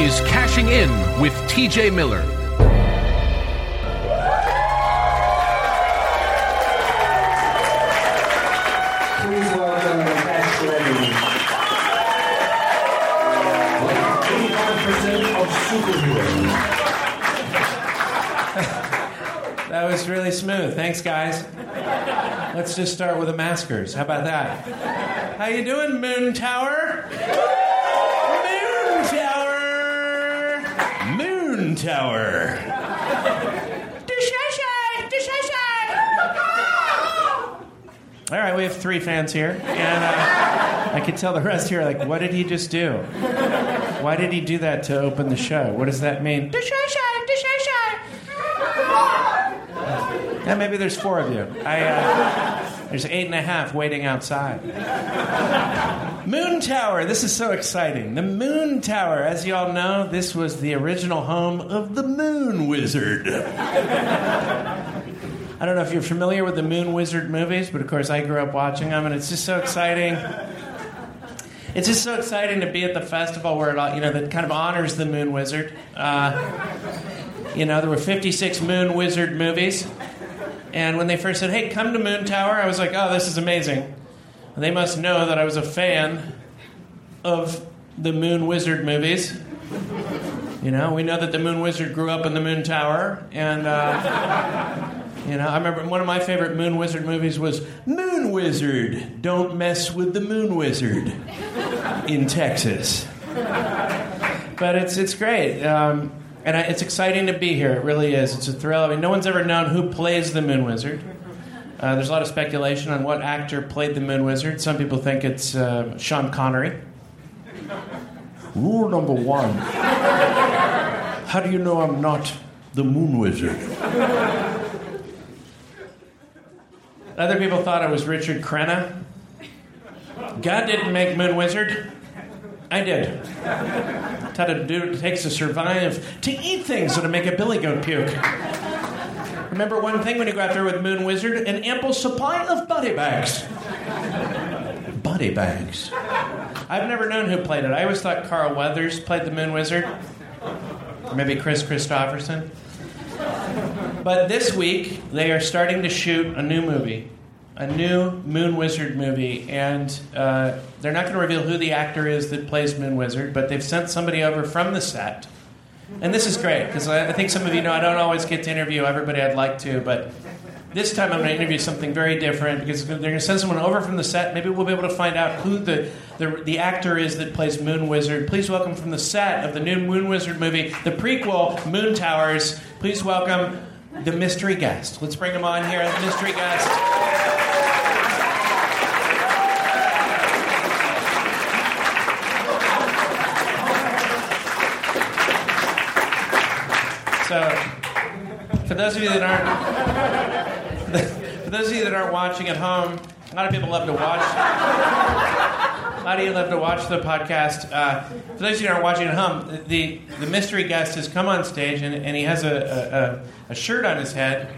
Is Cashing In with TJ Miller. Please welcome Cash Levy. Like 85% of superheroes. That was really smooth. Thanks, guys. Let's just start with the maskers. How about that? How you doing, Moon Tower? Moon Tower. Moon Tower. All right, we have three fans here, and uh, I can tell the rest here like, what did he just do? Why did he do that to open the show? What does that mean? Yeah, maybe there's four of you. I, uh, there's eight and a half waiting outside. Moon Tower. This is so exciting. The Moon Tower. As you all know, this was the original home of the Moon Wizard. I don't know if you're familiar with the Moon Wizard movies, but of course I grew up watching them, and it's just so exciting. It's just so exciting to be at the festival where it all, you know that kind of honors the Moon Wizard. Uh, you know, there were 56 Moon Wizard movies, and when they first said, "Hey, come to Moon Tower," I was like, "Oh, this is amazing." They must know that I was a fan of the Moon Wizard movies. You know, we know that the Moon Wizard grew up in the Moon Tower, and uh, you know, I remember one of my favorite Moon Wizard movies was Moon Wizard. Don't mess with the Moon Wizard in Texas. But it's it's great, um, and I, it's exciting to be here. It really is. It's a thrill. I mean, no one's ever known who plays the Moon Wizard. Uh, there's a lot of speculation on what actor played the Moon Wizard. Some people think it's uh, Sean Connery. Rule number one How do you know I'm not the Moon Wizard? Other people thought I was Richard Crenna. God didn't make Moon Wizard. I did. Taught to do it takes to survive, to eat things that'll make a billy goat puke. Remember one thing when you go out there with Moon Wizard? An ample supply of body bags. Body bags. I've never known who played it. I always thought Carl Weathers played the Moon Wizard. Or maybe Kris Kristofferson. But this week, they are starting to shoot a new movie, a new Moon Wizard movie, and uh, they're not going to reveal who the actor is that plays Moon Wizard, but they've sent somebody over from the set. And this is great because I, I think some of you know I don't always get to interview everybody I'd like to, but this time I'm going to interview something very different because they're going to send someone over from the set. Maybe we'll be able to find out who the, the, the actor is that plays Moon Wizard. Please welcome from the set of the new Moon Wizard movie, the prequel Moon Towers. Please welcome the mystery guest. Let's bring him on here, the mystery guest. So, for those of you that aren't, for those of you that aren't watching at home, a lot of people love to watch. How do you love to watch the podcast? Uh, for those of you that aren't watching at home, the the mystery guest has come on stage and, and he has a, a, a shirt on his head,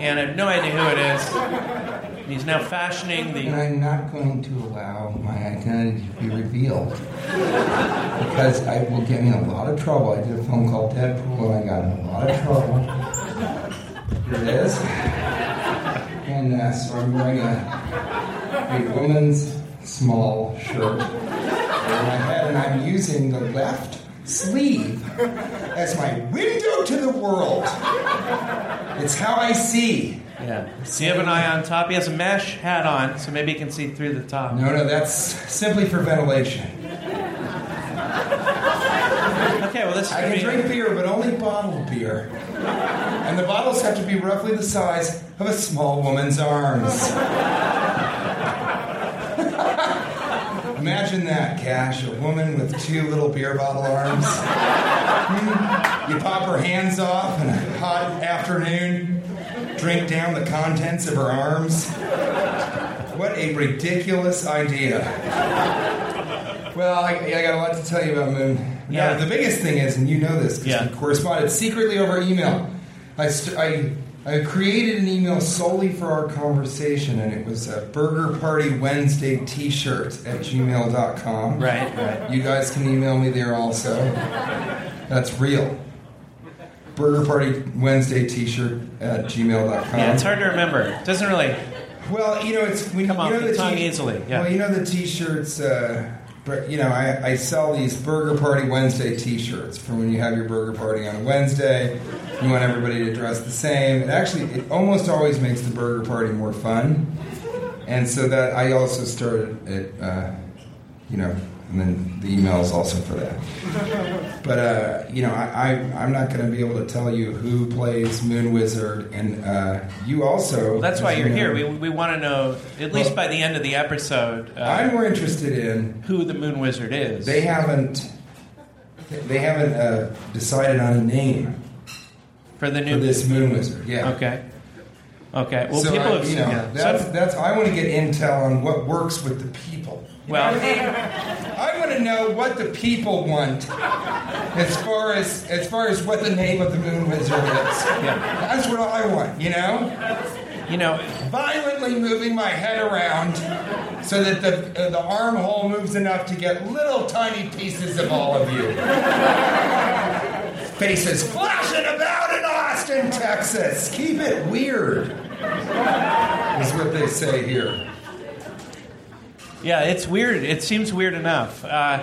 and I have no idea who it is. And he's now fashioning And the. I'm not going to allow my identity to be revealed because I will get me in a lot of trouble. I did a film called Deadpool and I got in a lot of trouble. Here it is. And uh, so I'm wearing a, a woman's small shirt over my head and I'm using the left sleeve as my window to the world. It's how I see. Yeah. So you have an eye on top. He has a mesh hat on, so maybe he can see through the top. No, no, that's simply for ventilation. Okay, well this is I can be- drink beer, but only bottled beer. And the bottles have to be roughly the size of a small woman's arms. Imagine that, Cash, a woman with two little beer bottle arms. Hmm. You pop her hands off in a hot afternoon, drink down the contents of her arms. What a ridiculous idea. Well, I, I got a lot to tell you about Moon. Yeah. Now, the biggest thing is, and you know this because Yeah. we corresponded secretly over email. I, st- I, I created an email solely for our conversation, and it was a Burger Party Wednesday t shirt at gmail.com. Right, right. You guys can email me there also. That's real. Burger Party Wednesday t shirt at gmail.com. Yeah, it's hard to remember. It doesn't really. Well, you know, it's when Come you off know the the tongue easily, yeah. Well, you know the T-shirts. Uh, but you know, I, I sell these Burger Party Wednesday T-shirts for when you have your burger party on a Wednesday. You want everybody to dress the same. It actually, it almost always makes the burger party more fun. And so that I also started it. Uh, you know, and then the email is also for that. But uh, you know, I, I I'm not going to be able to tell you who plays Moon Wizard, and uh, you also. Well, that's why you're you here. We, we want to know, at least Well- by the end of the episode, uh, I'm more interested in who the Moon Wizard is. they haven't they haven't uh, decided on a name for the new for this Moon Wizard. Yeah. Okay. Okay. Well, so people I, have. you know yeah. that's that's I want to get intel on what works with the people. well, I want to know what the people want as far as as far as what the name of the Moon Wizard is. Yeah. That's what I want. You know, you know, violently moving my head around so that the uh, the armhole moves enough to get little tiny pieces of all of you. Faces flashing about in Austin, Texas. Keep it weird. Is what they say here. yeah, it's weird. It seems weird enough. Uh,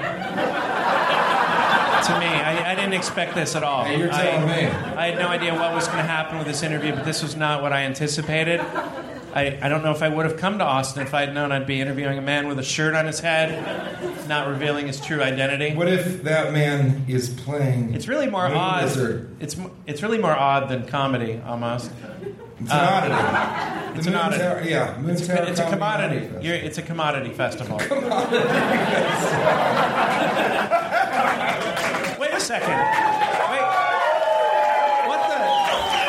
to me, I, I didn't expect this at all. Hey, you're telling I, me. I had no idea what was going to happen with this interview, but this was not what I anticipated. I, I don't know if I would have come to Austin if I'd known I'd be interviewing a man with a shirt on his head, not revealing his true identity. What if that man is playing? It's really more odd. Wizard? It's it's really more odd than comedy almost. It's an oddity. Uh, it's The an oddity. Tower- yeah, Moon It's, Tower it's a commodity. Festival. You're, it's a commodity festival. Wait a second. Wait. What the?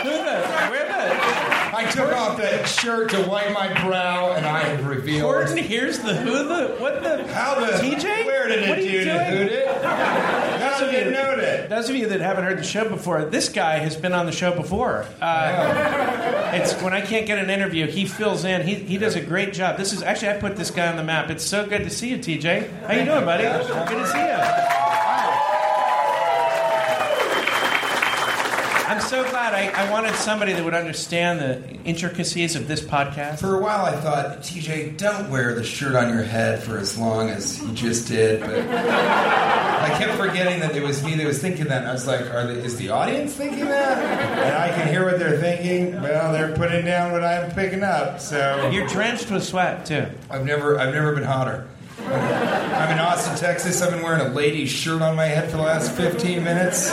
Who the? Where the? I took off that shirt to wipe my brow, and I have revealed. Gordon, here's the who the? What the? How the? TJ? Where did it do to hoot it? How of did you- it note it? Those of you that haven't heard the show before, this guy has been on the show before. Uh, it's when I can't get an interview, he fills in. He, he does a great job. This is actually I put this guy on the map. It's so good to see you, TJ. How you doing, buddy? Good to see you. I'm so glad. I, I wanted somebody that would understand the intricacies of this podcast. For a while, I thought, TJ, don't wear the shirt on your head for as long as you just did. But I kept forgetting that it was me that was thinking that. And I was like, Are the, is the audience thinking that? And I can hear what they're thinking. Well, they're putting down what I'm picking up. So You're drenched with sweat too. I've never, I've never been hotter. I'm in Austin, Texas. I've been wearing a lady's shirt on my head for the last 15 minutes.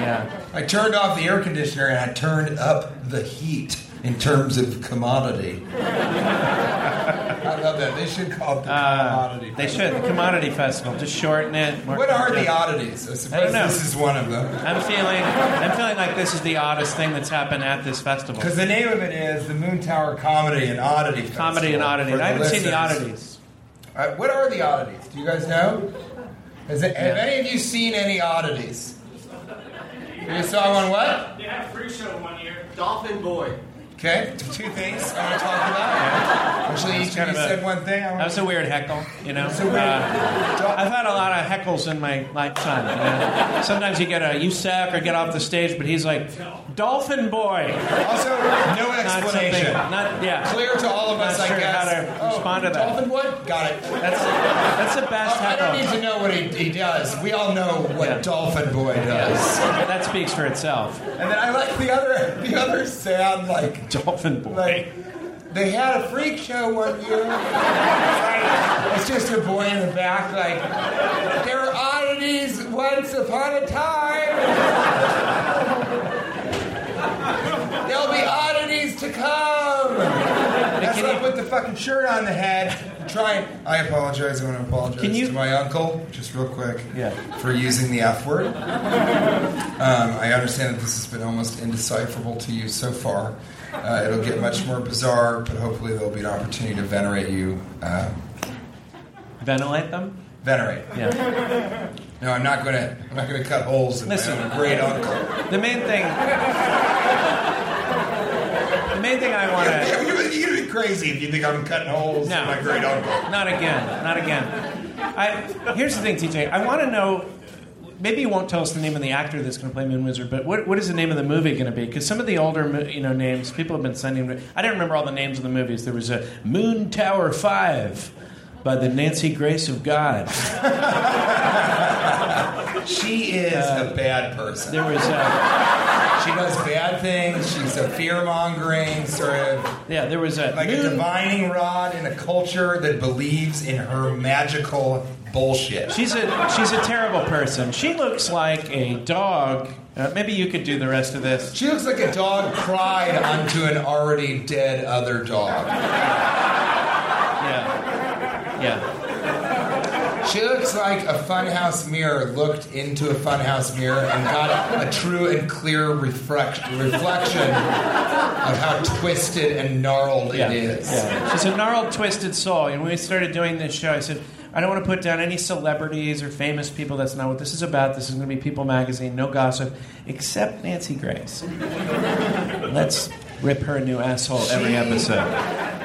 Yeah. I turned off the air conditioner and I turned up the heat in terms of commodity. I love that. They should call it the commodity. Uh, They should. The commodity festival. Just shorten it. What are the oddities? I suppose I don't know. this is one of them. I'm feeling. I'm feeling like this is the oddest thing that's happened at this festival. Because the name of it is the Moon Tower Comedy and Oddity Festival. Comedy and oddity. I haven't seen the oddities. Uh, what are the oddities? Do you guys know? Has it, Have any of you seen any oddities? You saw one what? They had a free show one year. Dolphin Boy. Okay, two things I want to talk about. Actually, each of you a- said one thing. That was a weird heckle, you know. Weird- Uh, I've had a lot of heckles in my lifetime. You know? Sometimes you get a you suck or get off the stage, but he's like, Dolphin Boy. Also, no explanation. something- Not yeah. Clear to all of Not us, sure I guess. how to respond to that. Dolphin Wood? Got it. That's that's the best heckle. I don't need to know what he, he does. We all know what Yeah. Dolphin Boy does. That speaks for itself. And then I like the other the other sound like Dolphin Boy. like they had a freak show one year. Like, it's just a boy in the back like there were oddities once upon a time. There'll be oddities to come. That's you- the fucking shirt on the head. Trying. I apologize. I want to apologize Can you- to my uncle, just real quick, Yeah. for using the F word. Um, I understand that this has been almost indecipherable to you so far. Uh, it'll get much more bizarre, but hopefully there'll be an opportunity to venerate you. Uh, Ventilate them. venerate. Yeah. No, I'm not gonna. I'm not gonna cut holes in Listen. my great uncle. The main thing. The main thing I want to. You're gonna be crazy if you think I'm cutting holes No. in my great uncle. Not again. Not again. I, here's the thing, TJ. I want to know. Maybe you won't tell us the name of the actor that's going to play Moon Wizard, but what, what is the name of the movie going to be? Because some of the older you know names people have been sending. me- I didn't remember all the names of the movies. There was a Moon Tower Five by the Nancy Grace of God. She is a uh, bad person. There was a, She does bad things. She's a fear mongering sort of yeah. There was a like a divining rod in a culture that believes in her magical bullshit. She's a she's a terrible person. She looks like a dog. Uh, maybe you could do the rest of this. She looks like a dog cried onto an already dead other dog. Yeah, yeah. She looks like a funhouse mirror looked into a funhouse mirror and got a true and clear reflect, reflection of how twisted and gnarled Yeah, it is. yeah. She's a gnarled, twisted soul. And when we started doing this show, I said, I don't want to put down any celebrities or famous people. That's not what this is about. This is going to be People Magazine, no gossip, except Nancy Grace. Let's rip her a new asshole every episode.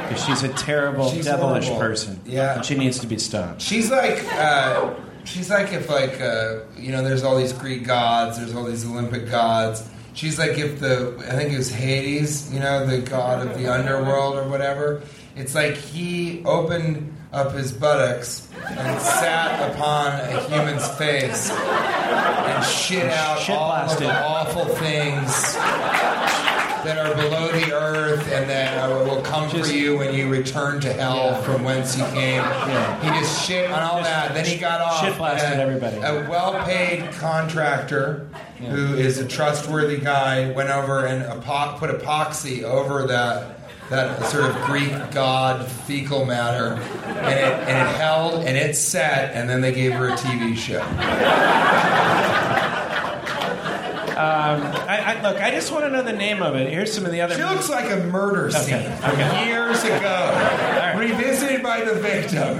Because she's a terrible, She's devilish horrible. person. Yeah. And she needs to be stopped. She's like, uh, she's like if like uh, you know, there's all these Greek gods, there's all these Olympic gods. She's like if the I think it was Hades, you know, the god of the underworld or whatever. It's like he opened up his buttocks and sat upon a human's face and shit out Shit all of the awful things that are below the earth and that will come Just- for you when you return to hell Yeah. from whence you came. Yeah. He just shit on all Just that. Then he got off. shit blasted a, everybody. A well-paid contractor Yeah. who is a trustworthy guy went over and epo- put epoxy over that that sort of Greek god fecal matter, and it and it held and it set, and then they gave her a TV show. Um, I, I, look, I just want to know the name of it. Here's some of the other. She looks like a murder scene Okay, from okay. years ago, revisited by the victim.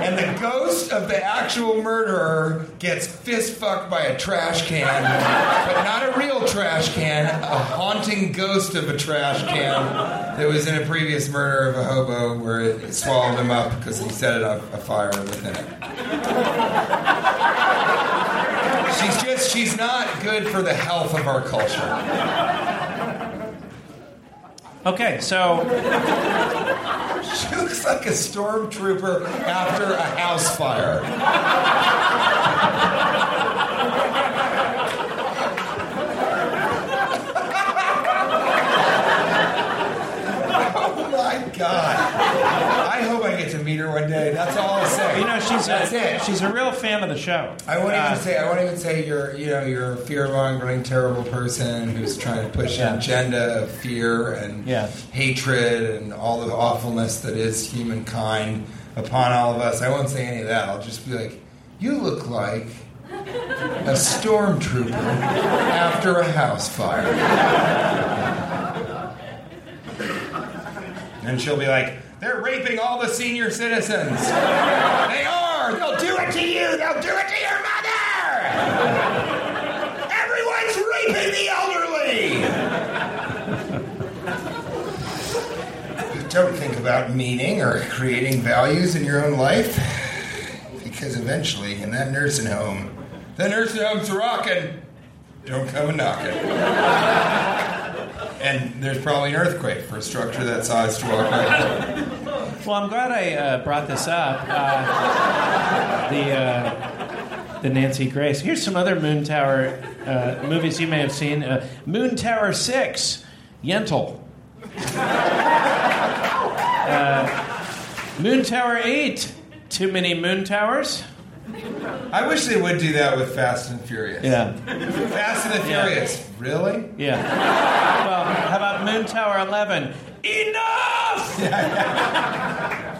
And the ghost of the actual murderer gets fist fucked by a trash can, but not a real trash can, a haunting ghost of a trash can that was in a previous murder of a hobo where it swallowed him up because he set it on a fire within it. She's just, she's not good for the health of our culture. Okay, so She looks like a stormtrooper after a house fire. oh my god! I hope I get to meet her one day. That's all I'll say. you know she's That's a, it. she's a real fan of the show. I won't Uh, even say. I won't even say you're. You know, you're a fear-mongering, terrible person who's trying to push Yeah. an agenda of fear and Yeah. hatred and all the awfulness that is humankind upon all of us. I won't say any of that. I'll just be like, you look like a stormtrooper after a house fire. And she'll be like, They're raping all the senior citizens. they are. They'll do it to you. They'll do it to your mother. Everyone's raping the elderly. Don't think about meaning or creating values in your own life. Because eventually, in that nursing home, the nursing home's rocking. Don't come and knock it. And there's probably an earthquake for a structure that size to walk right. Well, I'm glad I uh, brought this up. Uh, the uh, the Nancy Grace. Here's some other Moon Tower uh, movies you may have seen. Uh, Moon Tower Six, Yentl. Uh, Moon Tower Eight, too many Moon Towers. I wish they would do that with Fast and Furious. Yeah, Fast and the Yeah. Furious. Really? yeah. Well, how about Moon Tower Eleven? Enough.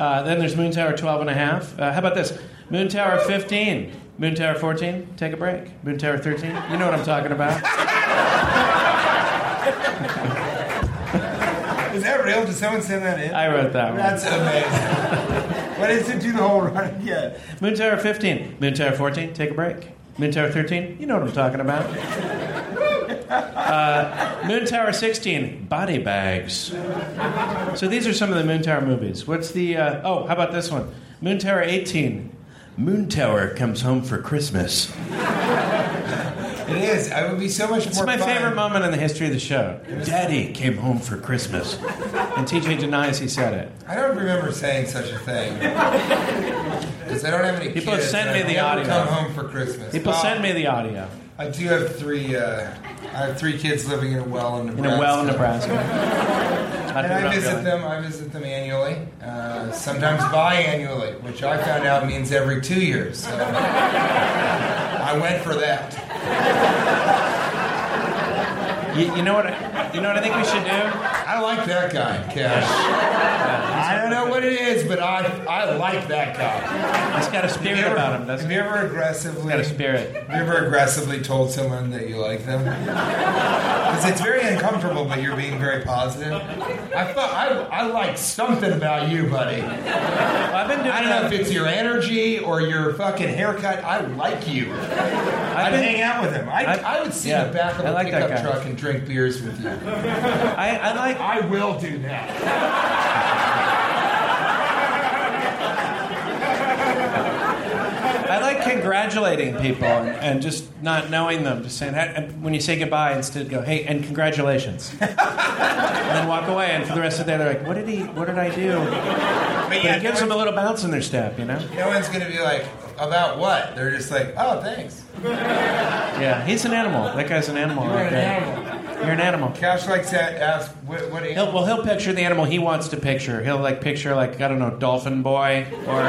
Uh, then there's Moon Tower 12 and a half. Uh, how about this? Moon Tower 15. Moon Tower 14, take a break. Moon Tower 13, you know what I'm talking about. Is that real? Did someone send that in? I wrote that one. That's amazing. what is it? Do the whole run again. Moon Tower 15. Moon Tower 14, take a break. Moon Tower 13, you know what I'm talking about. Uh, Moon Tower 16, body bags. So these are some of the Moon Tower movies. What's the. Uh, oh, how about this one? Moon Tower 18. Moon Tower comes home for Christmas. It is. I would be so much It's more my fun. favorite moment in the history of the show. Daddy came home for Christmas. And TJ denies he said it. I don't remember saying such a thing. Because I don't have any People have kids. sent and me the audio. come home for Christmas. People send me the audio I do have three. Uh, I have three kids living in a well in Nebraska. in a well in Nebraska. And I visit really. them. I visit them annually, uh, sometimes biannually, which I found out means every two years. So I went for that. You, you know what? I, you know what I think we should do? I like that guy, Cash. I don't know what it is, but I I like that guy. He's got a spirit ever- about him, doesn't Have he? you ever aggressively? Got a spirit. Have you ever aggressively told someone that you like them? Because it's very uncomfortable, but you're being very positive. I thought I, I like something about you, buddy. Well, I've been doing I don't know that. if it's your energy or your fucking haircut. I like you. I'd been- hang out with him. I, I- I would sit yeah, in the back of I a like pickup truck and drink beers with you. I, I like. I will do that. I like congratulating people and, and just not knowing them. Just saying "Hey," when you say goodbye, instead go, "Hey, and congratulations," and then walk away. And for the rest of the day, they're like, "What did he? What did I do?" But But yeah, it gives them a little bounce in their step, you know. no one's going to be like, about what? They're just like, oh, thanks. Yeah, he's an animal. That guy's an animal. You're right an there. animal. You're an animal. Cash likes to ask, what, what He'll, well, he'll picture the animal he wants to picture. He'll like picture like I don't know, dolphin boy or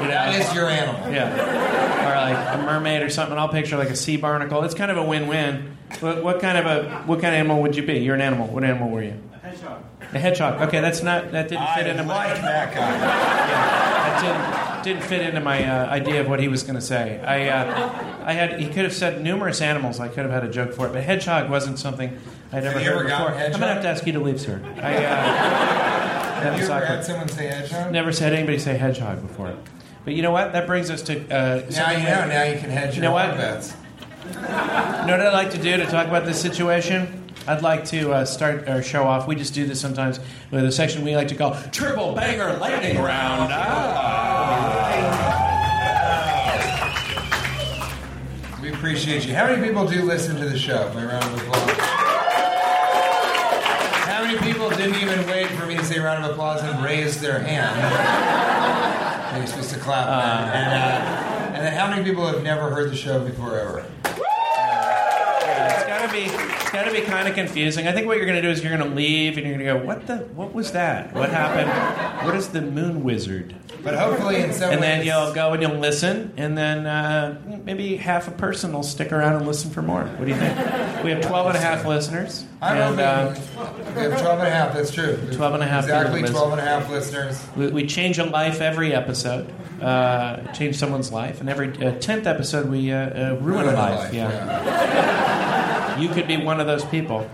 you know, That is your animal. yeah, or like a mermaid or something. I'll picture like a sea barnacle. It's kind of a win-win. What, what kind of a what kind of animal would you be? You're an animal. What animal were you? A hedgehog. A hedgehog. Okay, that's not that didn't fit I into like my that guy. that didn't didn't fit into my uh, idea of what he was going to say. I uh, I had he could have said numerous animals. I could have had a joke for it, but hedgehog wasn't something I'd ever you heard ever before. gotten I'm gonna have to ask you to leave, sir. I, uh, have you ever awkward. had someone say hedgehog? Never said anybody say hedgehog before. But you know what? That brings us to uh, Now you know. Now you can hedge You your know what? bets. You know what I'd like to do to talk about this situation? I'd like to uh, start our show off. We just do this sometimes with a section we like to call Triple Banger Lightning Round. We appreciate you. How many people do listen to the show? My round of applause. How many people didn't even wait for me to say round of applause and raised their hand? You're supposed to clap. then. and, uh, and then how many people have never heard the show before ever? It's gotta be, it's gotta be kind of confusing. I think what you're gonna do is you're gonna leave and you're gonna go, "What the? What was that? What happened? What is the Moon Wizard?" But hopefully, in some And then you'll go and you'll listen, and then uh, maybe half a person will stick around and listen for more. What do you think? We have 12 and a half listeners. I'm and, uh, we have 12 and a half. That's true. 12 and a half Exactly people 12 and a half listeners. we, we change a life every episode, uh, change someone's life, and every uh, 10th episode we uh, uh, ruin, a life. yeah. You could be one of those people.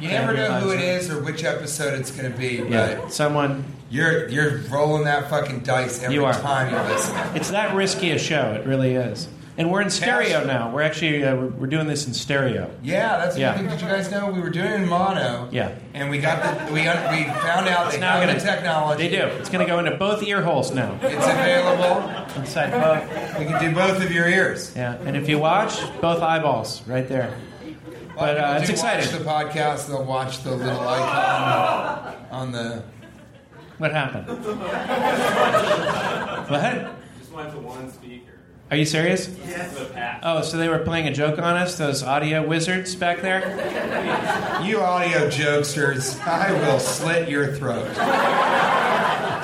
You never know who it is or which episode it's going to be, but Yeah, someone. you're you're rolling that fucking dice every You time you listen. It's that risky a show. It really is. And we're in stereo now. We're actually uh, we're, we're doing this in stereo. Yeah, that's Yeah. one thing. Did you guys know we were doing it in mono? Yeah. and we got the we un- we found out It's they now have gonna the technology. They do. It's going to go into both ear holes now. It's available. Inside both. We can do both of your ears. Yeah. And if you watch, both eyeballs right there. A But, uh, people it's do exciting. Watch the podcast. They'll watch the little icon on the. What happened? what? Just went to one speaker. Are you serious? Yes. The path. Oh, so they were playing a joke on us, those audio wizards back there? You audio jokesters, I will slit your throat.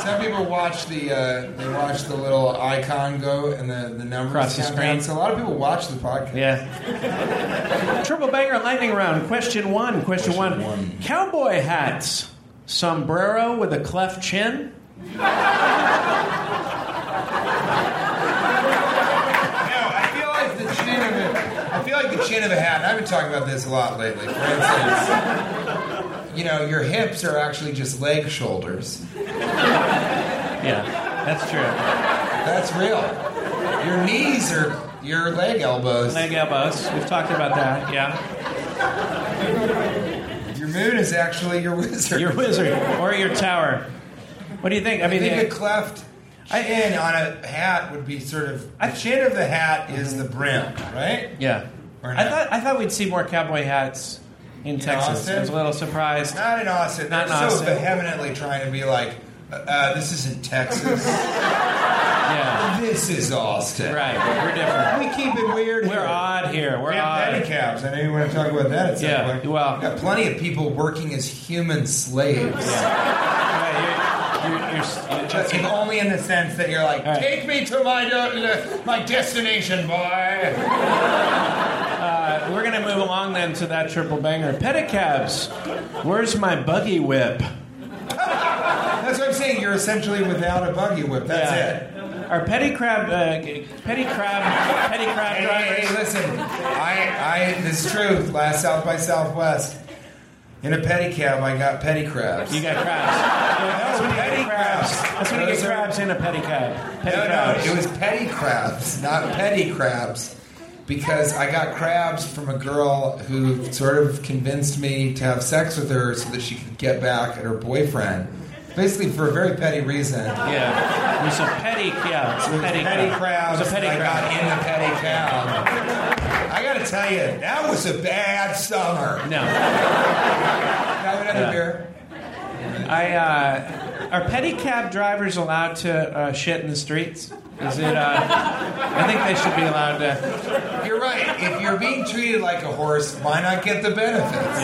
Some people watch the uh, they watch the little icon go and the the numbers Across the screen. down. So a lot of people watch the podcast. Yeah. Triple banger lightning round. Question one. Question, one. one. Cowboy hats. Sombrero with a cleft chin. No, I feel like the chin of a, I feel like the chin of a hat. And I've been talking about this a lot lately. For instance, you know, your hips are actually just leg shoulders. Yeah, that's true. That's real. Your knees are your leg elbows. Leg elbows. We've talked about that. Yeah. Your moon is actually your wizard. Your wizard or your tower. What do you think? I I mean, think the- a cleft chin on a hat would be sort of. The chin of the hat is the brim, right? yeah. I thought I thought we'd see more cowboy hats in, Texas. Austin? I was a little surprised. Not in Austin. Not They're in so Austin. vehemently trying to be like, uh, uh, this isn't Texas. Yeah. this is Austin. Right. We're different. We keep it weird. We're here. odd here. We're We have odd. pedicabs. I know you want to talk about that at some Yeah, point. well- We've got plenty of people working as human slaves. Right, you're, you're, you're, Just in- only in the sense that you're like, right. take me to my uh, my destination, boy. Uh, we're going to move along then to that triple banger. Pedicabs. Where's my buggy whip? That's what I'm saying. You're essentially without a buggy whip. That's it. Are petty crab, uh, petty crab, petty crab Hey, drivers? hey, listen. I, I, this is true. Last South by Southwest, in a pedicab, I got petty crabs. You got crabs. You petty crabs. crabs. That's when you get Those are- crabs in a pedicab. Petty no, crabs. no, it was petty crabs, not petty crabs. Because I got crabs from a girl who sort of convinced me to have sex with her so that she could get back at her boyfriend. Basically, for a very petty reason. Yeah. It was a petty, yeah. It was It a was petty, petty crab. It was a petty I crab. got in the petty cab. I got to tell you, that was a bad summer. No. Have another Yeah. beer. I, uh, are pedicab drivers allowed to uh, shit in the streets? Is it, uh, I think they should be allowed to. You're right. If you're being treated like a horse, why not get the benefits?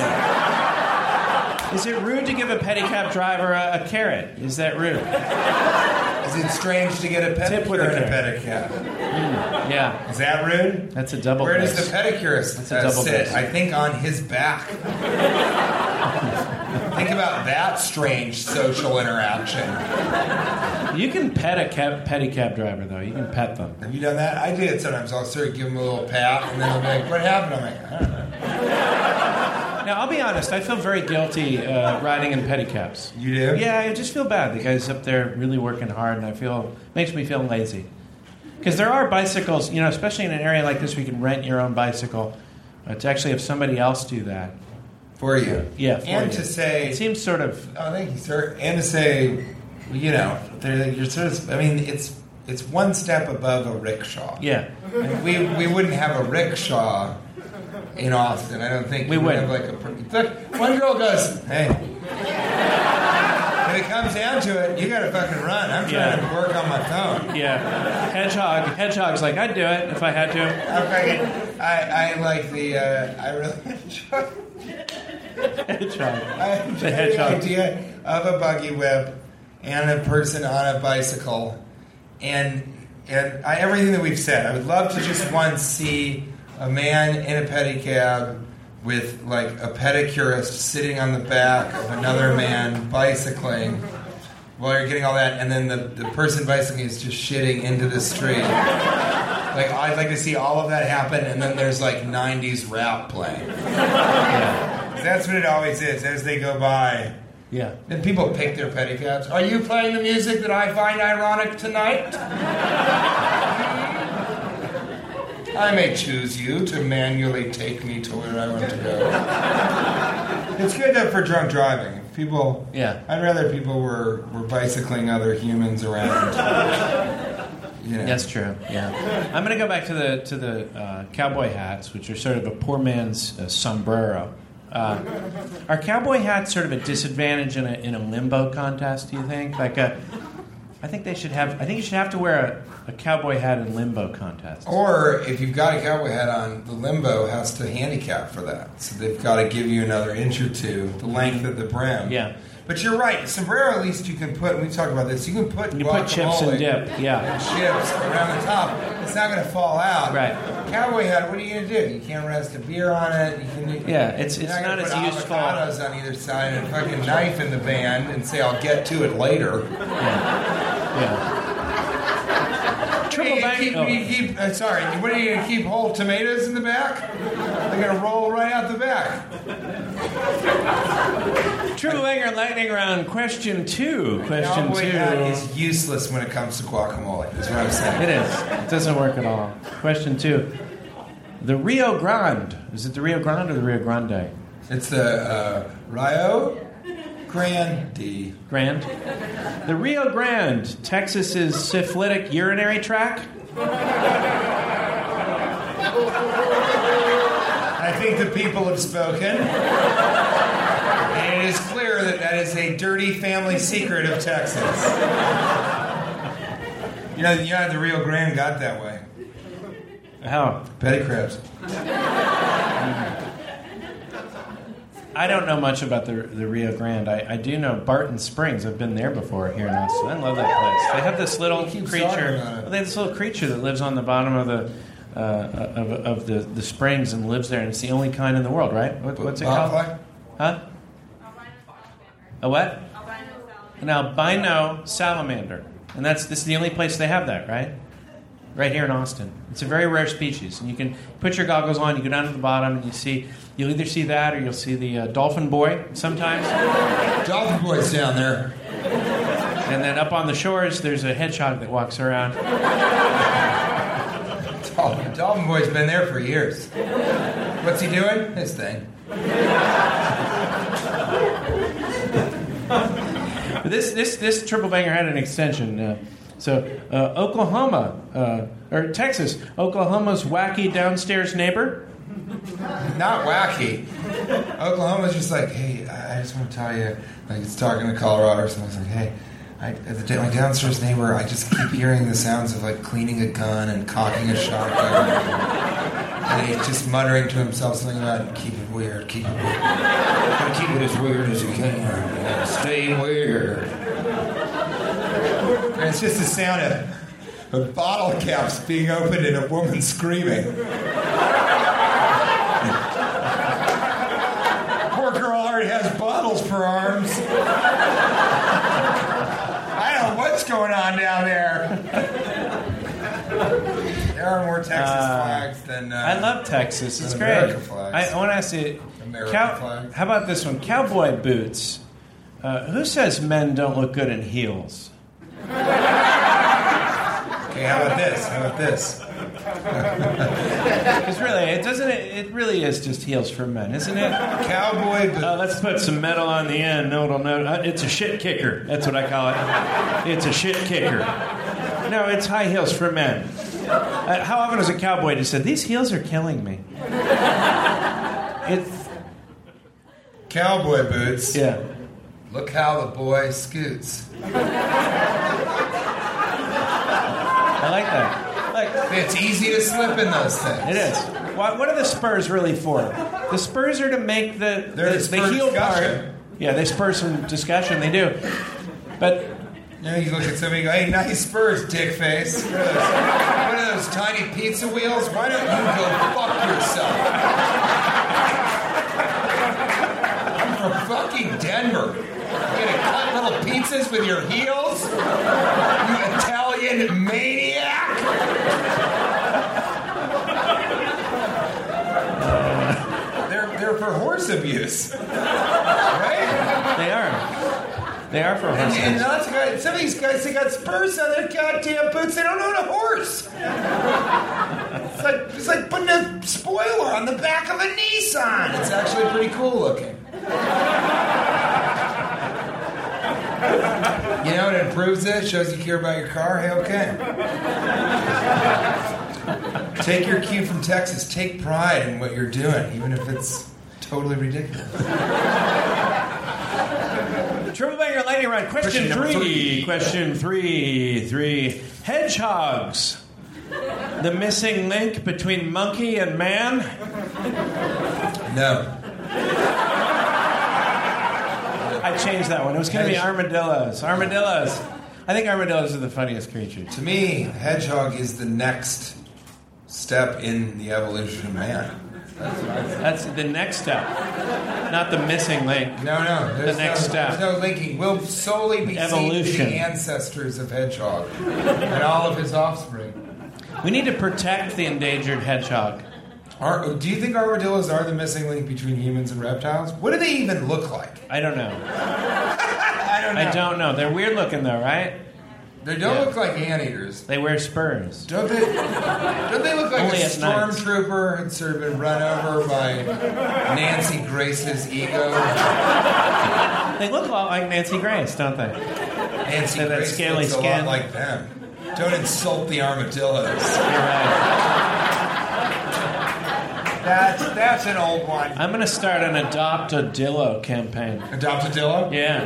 Is it rude to give a pedicab driver a, a carrot? Is that rude? Is it strange to get a Tip with a pedicure in a pedicab? Yeah. Is that rude? That's a double Where does the pedicurist That's a uh, double sit? dose. I think on his back. think about that strange social interaction. You can pet a cab, pedicab driver, though. You can pet them. Have you done that? I do it sometimes. I'll sort of give them a little pat, and then he'll be like, "What happened?" I'm like, "I don't know." Now, I'll be honest. I feel very guilty uh, riding in pedicabs. You do? Yeah, I just feel bad. The guy's up there really working hard, and I feel makes me feel lazy. Because there are bicycles, you know, especially in an area like this, where you can rent your own bicycle. Uh, to actually have somebody else do that, For you. yeah. For And you. to say, it seems sort of Oh, thank you, sir. And to say, you know, you're sort of. I mean, it's it's one step above a rickshaw. yeah. And we we wouldn't have a rickshaw in Austin. I don't think We would wouldn't. have like a. Look, one girl goes, "Hey." When it comes down to it, you got to fucking run. I'm trying Yeah. to work on my phone. Yeah, hedgehog. Hedgehog's like I'd do it if I had to. I'm fucking, I, I like the. Uh, I really enjoy. Hedgehog. I The the, hedgehog. idea of a buggy whip and a person on a bicycle, and and I, everything that we've said. I would love to just once see a man in a pedicab with like a pedicurist sitting on the back of another man bicycling while you're getting all that, and then the, the person bicycling is just shitting into the street. Like I'd like to see all of that happen, and then there's like '90s rap playing. Yeah. That's what it always is as they go by. Yeah. And people pick their petticoats. Are you playing the music that I find ironic tonight? I may choose you to manually take me to where I want to go. It's good though for drunk driving. If people, Yeah. I'd rather people were, were bicycling other humans around. You know. That's true. Yeah, I'm going to go back to the to the uh, cowboy hats, which are sort of a poor man's uh, sombrero. Uh, are cowboy hats sort of a disadvantage in a in a limbo contest? Do you think? Like a, I think they should have. I think you should have to wear a, a cowboy hat in limbo contest. Or if you've got a cowboy hat on, the limbo has to handicap for that. So they've got to give you another inch or two, the length of the brim. Yeah. But you're right. Sombrero, at least you can put. We talked about this. You can put You put chips and dip. Yeah. chips around the top. It's not going to fall out. Right. Cowboy hat. What are you going to do? You can't rest a beer on it. You can. Yeah, it's- it's not put as useful. Avocados on either side and a fucking knife in the band and say I'll get to it later. Yeah. Triple Hey, bang. keep, oh. you keep, uh, sorry, what are you going to keep whole tomatoes in the back? They're going to roll right out the back. Triple lightning round. Question two. Question two. is useless when it comes to guacamole. Is what I'm saying. It is. It doesn't work at all. Question two. The Rio Grande. Is it the Rio Grande or the Rio Grande? It's the uh, Rio Grande. Grand. The Rio Grande, Texas's syphilitic urinary tract. I think the people have spoken. It is clear that that is a dirty family secret of Texas. You know, you know the Rio Grande got that way. How? Petty crabs. I don't know much about the, the Rio Grande. I, I do know Barton Springs. I've been there before here in Austin. I love that place. They have this little creature. talking about it. They have this little creature that lives on the bottom of the uh, of, of the, the springs and lives there, and it's the only kind in the world, right? What, what's it called? Huh? A what? An albino salamander, and that's this is the only place they have that, right? Right here in Austin. It's a very rare species, and you can put your goggles on. You go down to the bottom, and you see you'll either see that or you'll see the uh, dolphin boy sometimes, Dolphin Boy's down there. and then up on the shores there's a hedgehog that walks around. Dolphin, Dolphin Boy's been there for years. What's he doing? His thing. But this this this triple banger had an extension. Uh, so uh, Oklahoma uh, or Texas, Oklahoma's wacky downstairs neighbor. Not wacky. Oklahoma's just like, hey, I I just want to tell you, like, it's talking to Colorado or something. It's like, hey, I, as a, my downstairs neighbor, I just keep hearing the sounds of like cleaning a gun and cocking a shotgun. And he's just muttering to himself something about keep it weird, keep it weird. Keep it as weird as you can. Yeah, Stay weird. And it's just the sound of, of bottle caps being opened and a woman screaming. Poor girl already has bottles for arms. I don't know what's going on down there. There are more Texas flags than. Uh, I love Texas. It's great. America flags. I, I want to ask you, American cow- flags. how about this one? Cowboy boots. Uh, who says men don't look good in heels? Okay, how about this? How about this? Because really, it doesn't. It, it really is just heels for men, isn't it? Cowboy boots. Uh, let's put some metal on the end. No, it'll know. Uh, it's a shit kicker. That's what I call it. It's a shit kicker. No, it's high heels for men. Uh, how often has a cowboy just said, "These heels are killing me"? It's Cowboy boots. yeah. Look how the boy scoots. I like that. Like It's easy to slip in those things. it is. What, what are the spurs really for? The spurs are to make the They're the, heel discussion. part. Yeah, they spur some discussion. They do. But You know, you look at somebody and go, hey, nice spurs, dick face. What are those, what are those tiny pizza wheels? Why don't you go fuck yourself? I'm from fucking Denver. Little pizzas with your heels? You Italian maniac! Uh, they're, they're for horse abuse, right? They are. They are for And, and lots of guys, some of these guys, they got spurs on their goddamn boots. They don't own a horse. It's like it's like putting a spoiler on the back of a Nissan. It's actually pretty cool looking. You know, it improves it, shows you care about your car. Hey, okay. Take your cue from Texas. Take pride in what you're doing, even if it's totally ridiculous. Triple banger lightning round. Question, Question three. three. Question three. Three. Hedgehogs. The missing link between monkey and man. No. I changed that one. It was going to be armadillos. Armadillos. I think armadillos are the funniest creatures. To me, hedgehog is the next step in the evolution of man. That's the next step, not the missing link. No, no. There's next no, step. There's no linking. We'll solely be Evolution. the ancestors of hedgehog and all of his offspring. We need to protect the endangered hedgehog. Are, do you think armadillos are the missing link between humans and reptiles? What do they even look like? I don't know. I don't know. I don't know. They're weird looking though, right? They don't Yeah. look like anteaters. They wear spurs. Don't they? Don't they look like Only a stormtrooper had sort of been run over by Nancy Grace's ego? They look a lot like Nancy Grace, don't they? Nancy And that Grace scaly looks a skin. lot like them. Don't insult the armadillos. You're right. That's that's an old one. I'm going to start an adopt a Dillo campaign. Adopt a dillo. Yeah.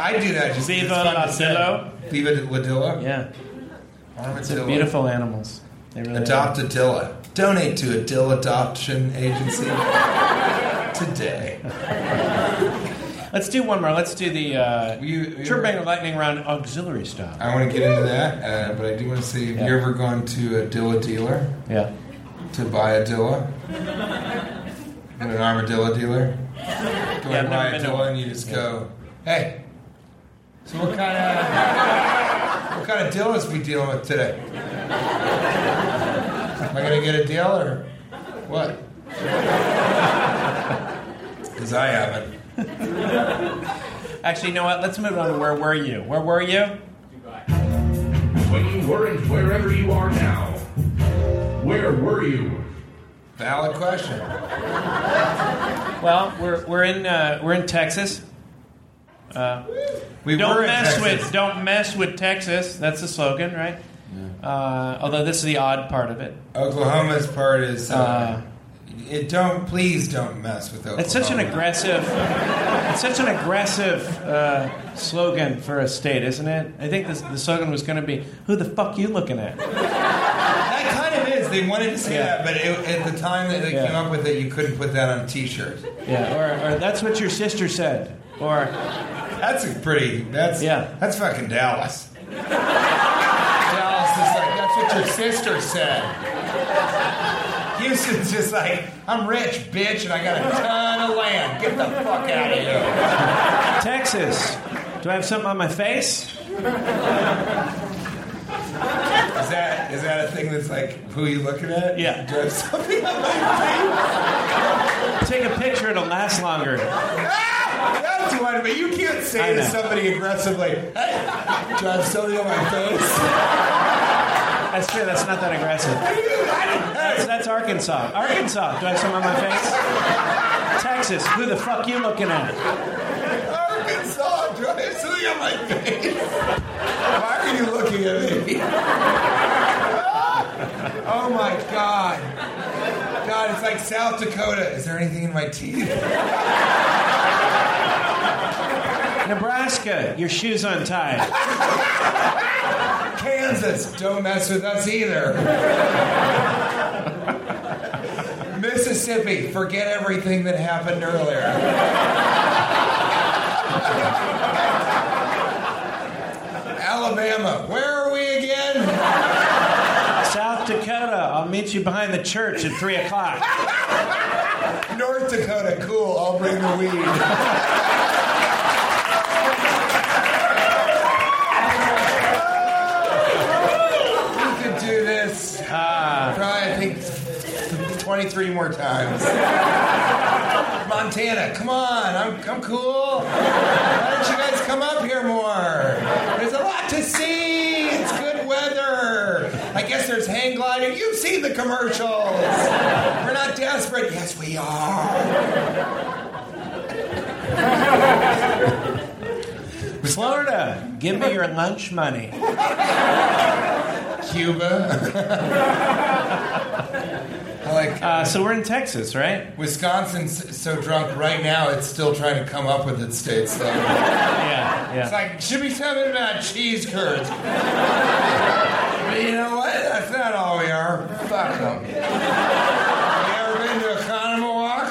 I do that. Just Viva it's la. Dillo. Viva la dillo. Yeah. They're Armadillo. beautiful animals. They really Adopt are. a dilla. Donate to a dill adoption agency today. Let's do one more. Let's do the uh, You- you- Triple Banger Lightning Round auxiliary style. I want to get into that, uh, but I do want to say: Have you ever gone to a dilla dealer Yeah. To buy a dilla? An armadillo dealer. Go Yeah, and I've buy a been dilla, and you just go, "Hey, so what kind of what kind of dillas we dealing with today? Am I gonna get a deal or what?" Because I haven't. Actually, you know what? Let's move on to where were you? Where were you? Dubai. When you weren't wherever you are now, where were you? Valid question. Well, we're we're in uh, we're in Texas. Uh, We don't mess with don't mess with Texas. That's the slogan, right? Uh, although this is the odd part of it. Oklahoma's part is. Uh, Uh, it don't please don't mess with Oklahoma. It's such an aggressive, it's such an aggressive uh, slogan for a state, isn't it? I think this, the slogan was going to be, "Who the fuck you looking at?" That kind of is. They wanted to say Yeah. that, but it, at the time that they Yeah. came up with it, you couldn't put that on a T-shirt. Yeah, or, or that's what your sister said, or That's a pretty. That's Yeah. That's fucking Dallas. Dallas is like that's what your sister said. Houston's just like I'm rich, bitch, and I got a ton of land. Get the fuck out of here. Texas. Do I have something on my face? Is that is that a thing that's like who are you looking at? Yeah. Do I have something on my face? Take a picture; it'll last longer. Ah, That's one, but you can't say to somebody aggressively, "Hey, do I have something on my face?" That's true. That's not that aggressive. That's, that's Arkansas. Arkansas. Do I have something on my face? Texas. Who the fuck you looking at? Arkansas, do I have something on my face? Why are you looking at me? oh my God. God, it's like South Dakota. Is there anything in my teeth? Nebraska. Your shoes untied. Kansas, don't mess with us either. Mississippi, forget everything that happened earlier. Alabama, where are we again? South Dakota. I'll meet you behind the church at three o'clock. North Dakota, cool, I'll bring the weed. we could do this ah. probably, I think, 23 more times. Montana. Come on, I'm, I'm cool. Why don't you guys come up here more? There's a lot to see. It's good weather. I guess there's hang seen the commercials. We're not desperate. Yes, we are. Florida, give me your lunch money. Cuba. Like Uh, so we're in Texas, right? Wisconsin's so drunk right now it's still trying to come up with its state slogan. Yeah, It's like, should be something about cheese curds. but you know what? That's not all we are. Fuck. You ever been to Oconomowoc?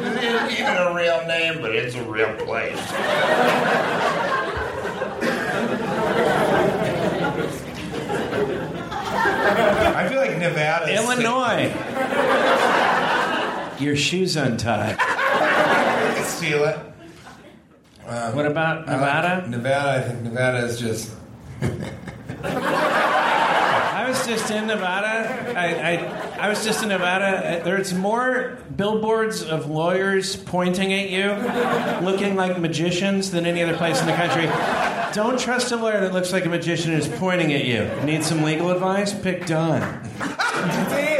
It isn't even a real name, but it's a real place. I feel like Nevada. is- Illinois. Your shoes untied. Steal it. Um, what about uh, Nevada? Nevada, I think Nevada is just. I was just in Nevada. I, I, I was just in Nevada. There's more billboards of lawyers pointing at you, looking like magicians, than any other place in the country. Don't trust a lawyer that looks like a magician is pointing at you. Need some legal advice? Pick Don.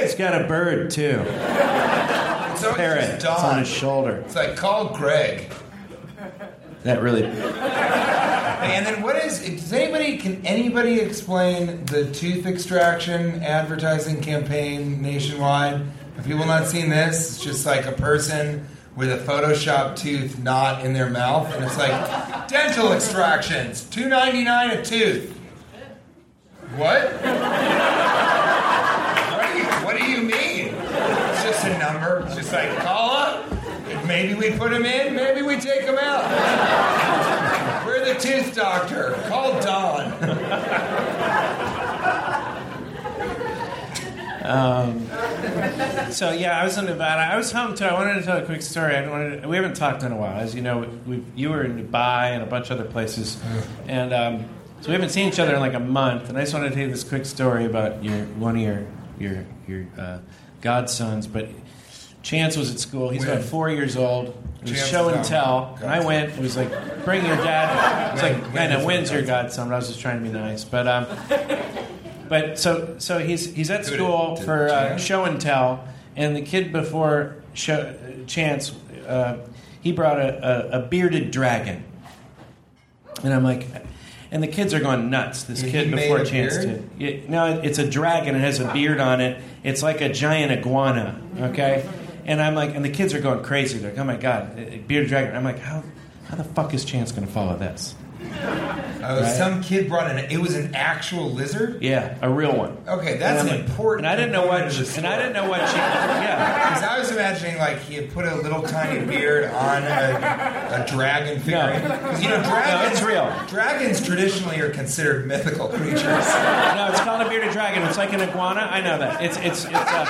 He's got a bird too. It's Parrot. It's on his shoulder. It's like call Greg. That really. And then what is? Does anybody? Can anybody explain the tooth extraction advertising campaign nationwide? Have people not seen this? It's just like a person with a Photoshop tooth not in their mouth, and it's like dental extractions, two ninety nine a tooth. What? What do you What do you mean? It's just a number. It's just like call up. Maybe we put them in. Maybe we take them out. Tooth doctor. Call Don. So yeah, I was in Nevada. I was home too. I wanted to tell a quick story. I wanted. To, we haven't talked in a while, as you know. We, you were in Dubai and a bunch of other places, and um, so we haven't seen each other in like a month. And I just wanted to tell you this quick story about your one of your your your uh, godsons. But Chance was at school. He's When? about four years old. It was Chance show and tell. And I went. It was like, bring your dad. It's like, man, is when's your godson? I was just trying to be nice. But um, but so so he's he's at Who did- school did for uh, show and tell, and the kid before show, Chance, uh, he brought a, a, a bearded dragon, and I'm like, and the kids are going nuts. This kid before a Chance beard? did. It, no, it's a dragon. It has a beard on it. It's like a giant iguana. Okay, and I'm like, and the kids are going crazy. They're like, oh my god, a bearded dragon. I'm like, how how the fuck is Chance going to follow this? Oh, Right. some kid brought in. It was an actual lizard. Yeah, a real one. Okay, that's and an important. And I didn't know what. of And I didn't know what she. Yeah. Because I was imagining like he had put a little tiny beard on a, a dragon figurine. Because you know dragons, it's real. Dragons traditionally are considered mythical creatures. No, it's called a bearded dragon. It's like an iguana. I know that. It's it's it's. Uh,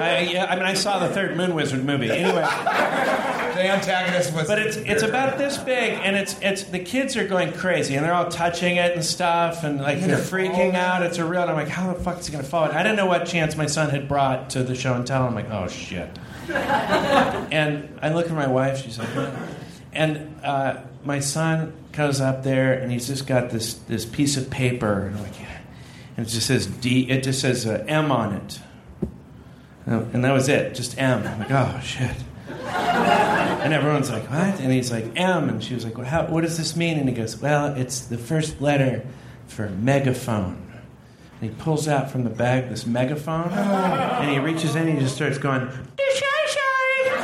I, yeah, I mean, I saw the third Moon Wizard movie. Anyway, The antagonist was. but it's it's about this big, and it's it's the kids are going crazy, and they're all touching it and stuff, and like they're freaking out. It's a real. And I'm like, how the fuck is it gonna fall? I didn't know what chance my son had brought to the show and tell. I'm like, oh shit. and I look at my wife. She's like, "What?" and uh, my son goes up there, and he's just got this this piece of paper, and I'm like, yeah. and it just says D. It just says uh, M on it, and and that was it, just M. I'm like, oh shit. And everyone's like, what? And he's like, M. And she was like, well, how, what does this mean? And he goes, well, it's the first letter for megaphone. And he pulls out from the bag this megaphone, and he reaches in and he just starts going, "Dishai-shai!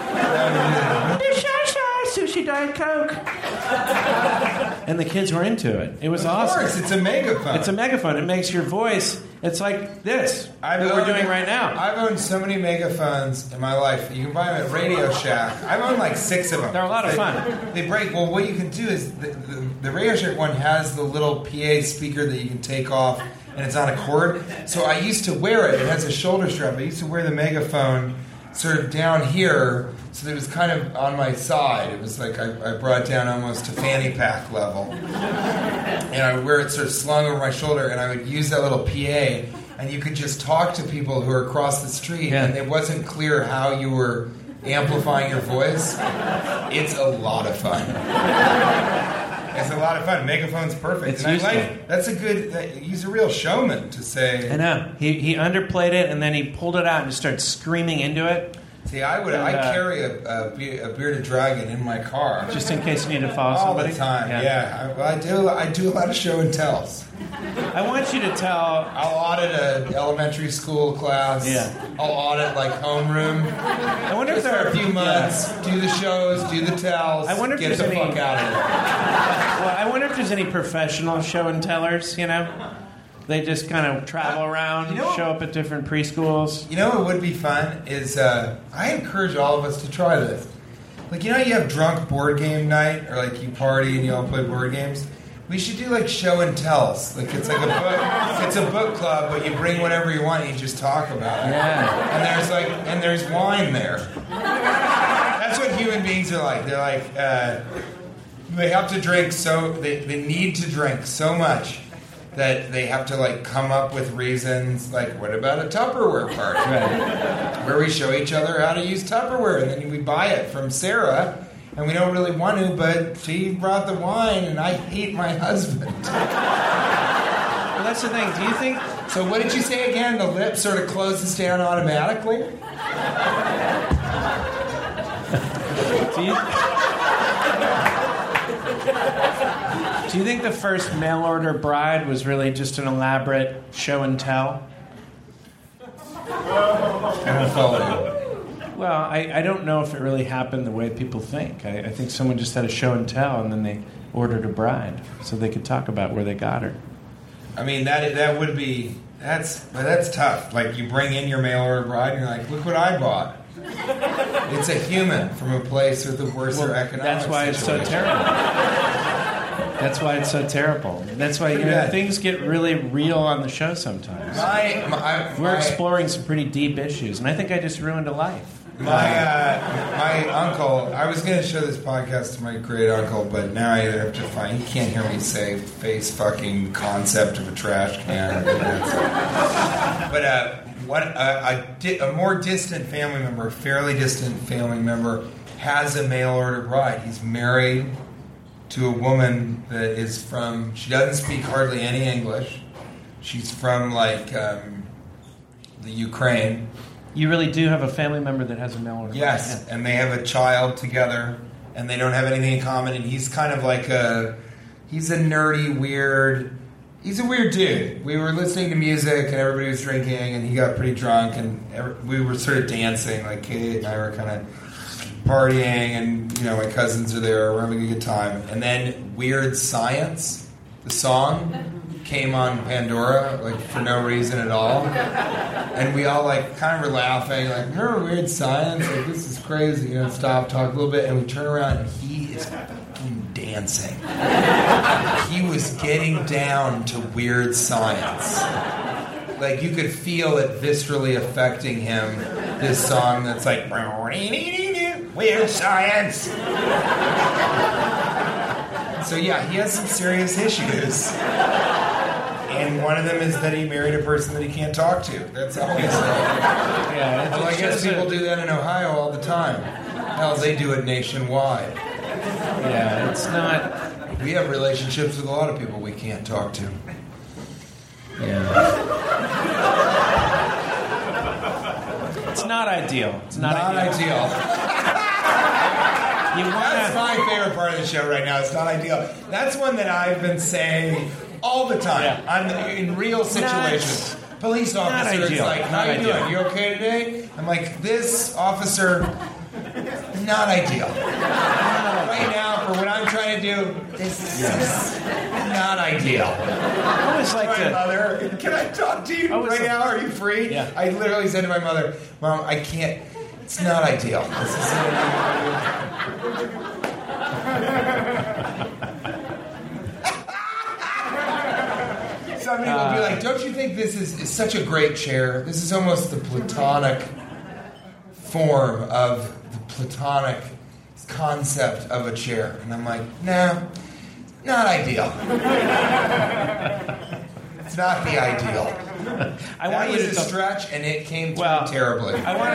Dishai-shai! Sushi Diet Coke. And the kids were into it. It was of awesome. course, it's a megaphone. It's a megaphone. It makes your voice. It's like this that we're doing right now. I've owned so many megaphones in my life. You can buy them at Radio Shack. I've owned like six of them. They're a lot of They- fun. They break. Well, what you can do is the, the, the Radio Shack one has the little PA speaker that you can take off, and it's on a cord. So I used to wear it. It has a shoulder strap. I used to wear the megaphone sort of down here, so that it was kind of on my side. It was like I, I brought it down almost to fanny pack level and I would wear it sort of slung over my shoulder, and I would use that little PA, and you could just talk to people who are across the street, Yeah. and it wasn't clear how you were amplifying your voice. It's a lot of fun. It's a lot of fun. Megaphone's perfect. It's and I useful. like that's a good. That, he's a real showman to say. I know. He, he underplayed it and then he pulled it out and just started screaming into it See, I would. And, I uh, carry a, a, be- a bearded dragon in my car just in case you need to follow all somebody. the time. Yeah, I, well, I do. I do a lot of show and tells. I want you to tell. I'll audit an elementary school class. Yeah. I'll audit like homeroom. I wonder if there are a few months, do the shows, do the tells. I wonder if get the any- fuck out of here. Well, I wonder if there's any professional show and tellers. You know, they just kind of travel around, You know- show up at different preschools. You know what would be fun is uh, I encourage all of us to try this. Like you know, you have drunk board game night, or like you party and you all play board games. We should do like show and tells. Like it's like a book. It's a book club, but you bring whatever you want and you just talk about it. Yeah. And there's like and there's wine there. That's what human beings are like. They're like uh, they have to drink so they, they need to drink so much that they have to like come up with reasons like what about a Tupperware party Right. where we show each other how to use Tupperware and then we buy it from Sarah and we don't really want to but she brought the wine and I hate my husband. Well, that's the thing. Do you think? So what did you say again? The lip sort of closes down automatically? Do you? Do you think the first mail order bride was really just an elaborate show and tell? I don't follow you. Well, I, I don't know if it really happened the way people think. I, I think someone just had a show and tell, and then they ordered a bride so they could talk about where they got her. I mean that that would be that's but that's tough. Like you bring in your mail order bride and you're like, look what I bought. It's a human from a place with a worse economic That's why it's so terrible. That's why it's so terrible. That's why you know things get really real on the show sometimes. My, my, We're my- exploring some pretty deep issues, and I think I just ruined a life. My uh, my uncle. I was going to show this podcast to my great uncle, but now I have to find. He can't hear me say face fucking concept of a trash can. but uh, what a, a, di- a more distant family member, fairly distant family member, has a mail order bride. He's married to a woman that is from. She doesn't speak hardly any English. She's from like um, the Ukraine. You really do have a family member that has a order. Yes, and they have a child together, and they don't have anything in common. And he's kind of like a, he's a nerdy, weird. He's a weird dude. We were listening to music, and everybody was drinking, and he got pretty drunk, and every, we were sort of dancing. Like Kate and I were kind of partying, and you know my cousins are there. We're having a good time. And then Weird Science, the song, came on Pandora like for no reason at all and we all like kind of were laughing, like, remember weird science? Like this is crazy, you know, stop, talk a little bit, and we turn around and he is dancing. he was getting down to weird science. Like you could feel it viscerally affecting him, this song that's like Weird Science. So yeah, he has some serious issues. And one of them is that he married a person that he can't talk to. That's always. Yeah, Well, I guess people do that in Ohio all the time. Hell, they do it nationwide. Yeah, it's not. We have relationships with a lot of people we can't talk to. Yeah. It's not ideal. It's not, Not ideal. ideal. You That's my favorite part of the show right now. It's not ideal. That's one that I've been saying all the time. Yeah. I'm in real situations. Police not officer is like, "How you ideal. doing? You okay today?" I'm like, "This officer, not ideal. Right now, for what I'm trying to do, this is not ideal." I always like my to. mother, can I talk to you right like- now? Are you free? Yeah. I literally said to my mother, Mom, I can't. It's not ideal. This is Some people will be like, don't you think this is, is such a great chair? This is almost the platonic form of the platonic concept of a chair. And I'm like, nah, not ideal. It's not the ideal. I that want you was to a stretch, and it came Well, terribly. I want,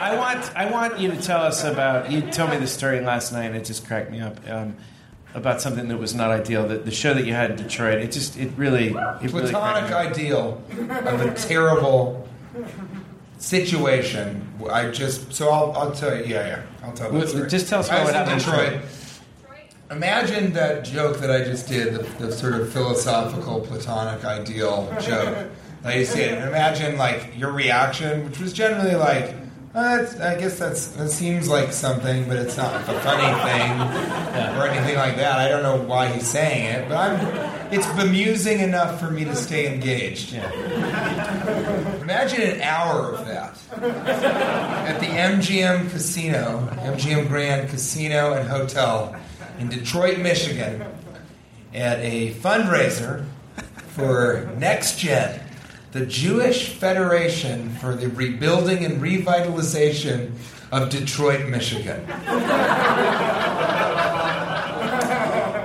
I want, I want you to tell us about. You told me the story last night, and it just cracked me up. Um, about something that was not ideal. The, the show that you had in Detroit, it just, it really, it really platonic cracked ideal of a terrible situation. I just so I'll, I'll tell you. Yeah, yeah. I'll tell you. Well, the story. just tell us I about was what happened in Detroit. Imagine that joke that I just did, the, the sort of philosophical platonic ideal joke. that you see it. And imagine like your reaction, which was generally like, "Uh, that's- I guess that's that seems like something, but it's not a funny thing or anything like that. I don't know why he's saying it, but I'm. It's bemusing enough for me to stay engaged. Imagine an hour of that at the MGM Casino, MGM Grand Casino and Hotel in Detroit, Michigan, at a fundraiser for NextGen, the Jewish Federation for the Rebuilding and Revitalization of Detroit, Michigan.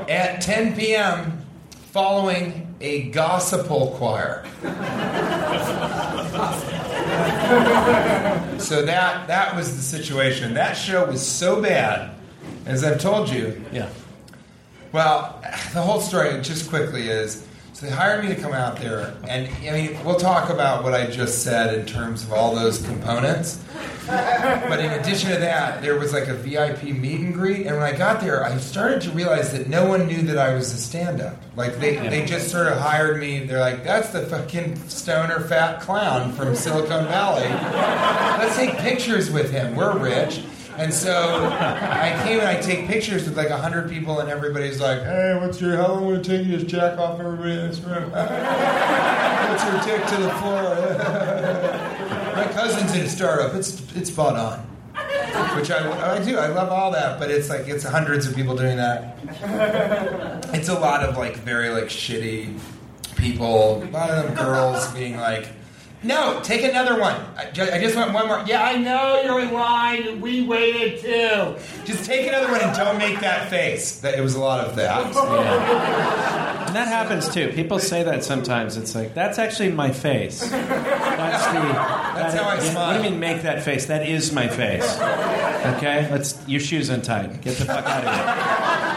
At 10 p.m., following a gospel choir. So that that was the situation. That show was so bad, as I've told you. Yeah. Well, the whole story, just quickly, is so they hired me to come out there, and I mean, we'll talk about what I just said in terms of all those components. But in addition to that, there was like a VIP meet and greet, and when I got there, I started to realize that no one knew that I was a stand-up. Like they, they just sort of hired me. They're like, "That's the fucking stoner fat clown from Silicon Valley. Let's take pictures with him. We're rich." And so I came and I take pictures with like hundred people, and everybody's like, "Hey, what's your? How long would it take you to jack off everybody in this room? what's your dick to the floor?" My cousin's in a startup. It's it's spot on. Which I, I do. I love all that, but it's like it's hundreds of people doing that. It's a lot of like very like shitty people. A lot of them girls being like, "No, take another one. I just, I just want one more." Yeah, I know you're in line. We waited too. Just take another one and don't make that face. That it was a lot of that. And that happens too. People say that sometimes. It's like that's actually my face. That's the. That's how I smile. What do you mean make that face? That is my face. Okay, let's. Your shoes untied. Get the fuck out of here.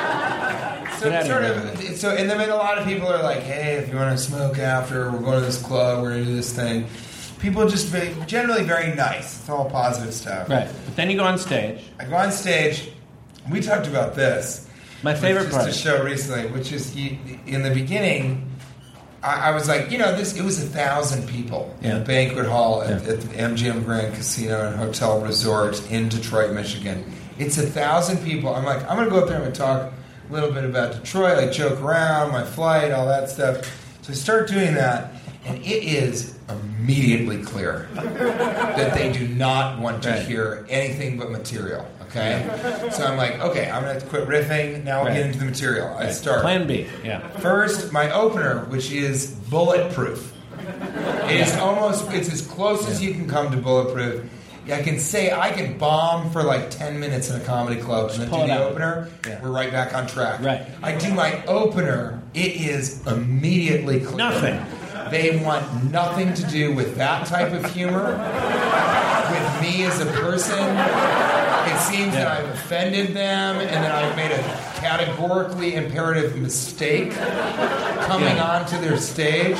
So, sort of, so, and then a lot of people are like, "Hey, if you want to smoke after, we're going to this club. We're going to do this thing." People are just very, generally very nice. It's all positive stuff. Right. But then you go on stage. I go on stage. We talked about this. My favorite just part. a show recently, which is you, in the beginning. I, I was like, you know, this. It was a thousand people in Yeah. a banquet hall at, Yeah. at the MGM Grand Casino and Hotel Resort in Detroit, Michigan. It's a thousand people. I'm like, I'm gonna go up there and talk a little bit about Detroit, like joke around, my flight, all that stuff. So I start doing that, and it is immediately clear that they do not want to Right. hear anything but material. Okay, so I'm like, okay, I'm gonna have to quit riffing. Now we'll Right. get into the material. I start Plan B. Yeah. first my opener, which is bulletproof. It is almost it's as close as you can come to bulletproof. I can say I can bomb for like ten minutes in a comedy club and then do the out. opener. Yeah. We're right back on track. Right. I do my opener. It is immediately clear. Nothing. They want nothing to do with that type of humor. with me as a person. It seems that I've offended them and that I've made a categorically imperative mistake coming Yeah. onto their stage.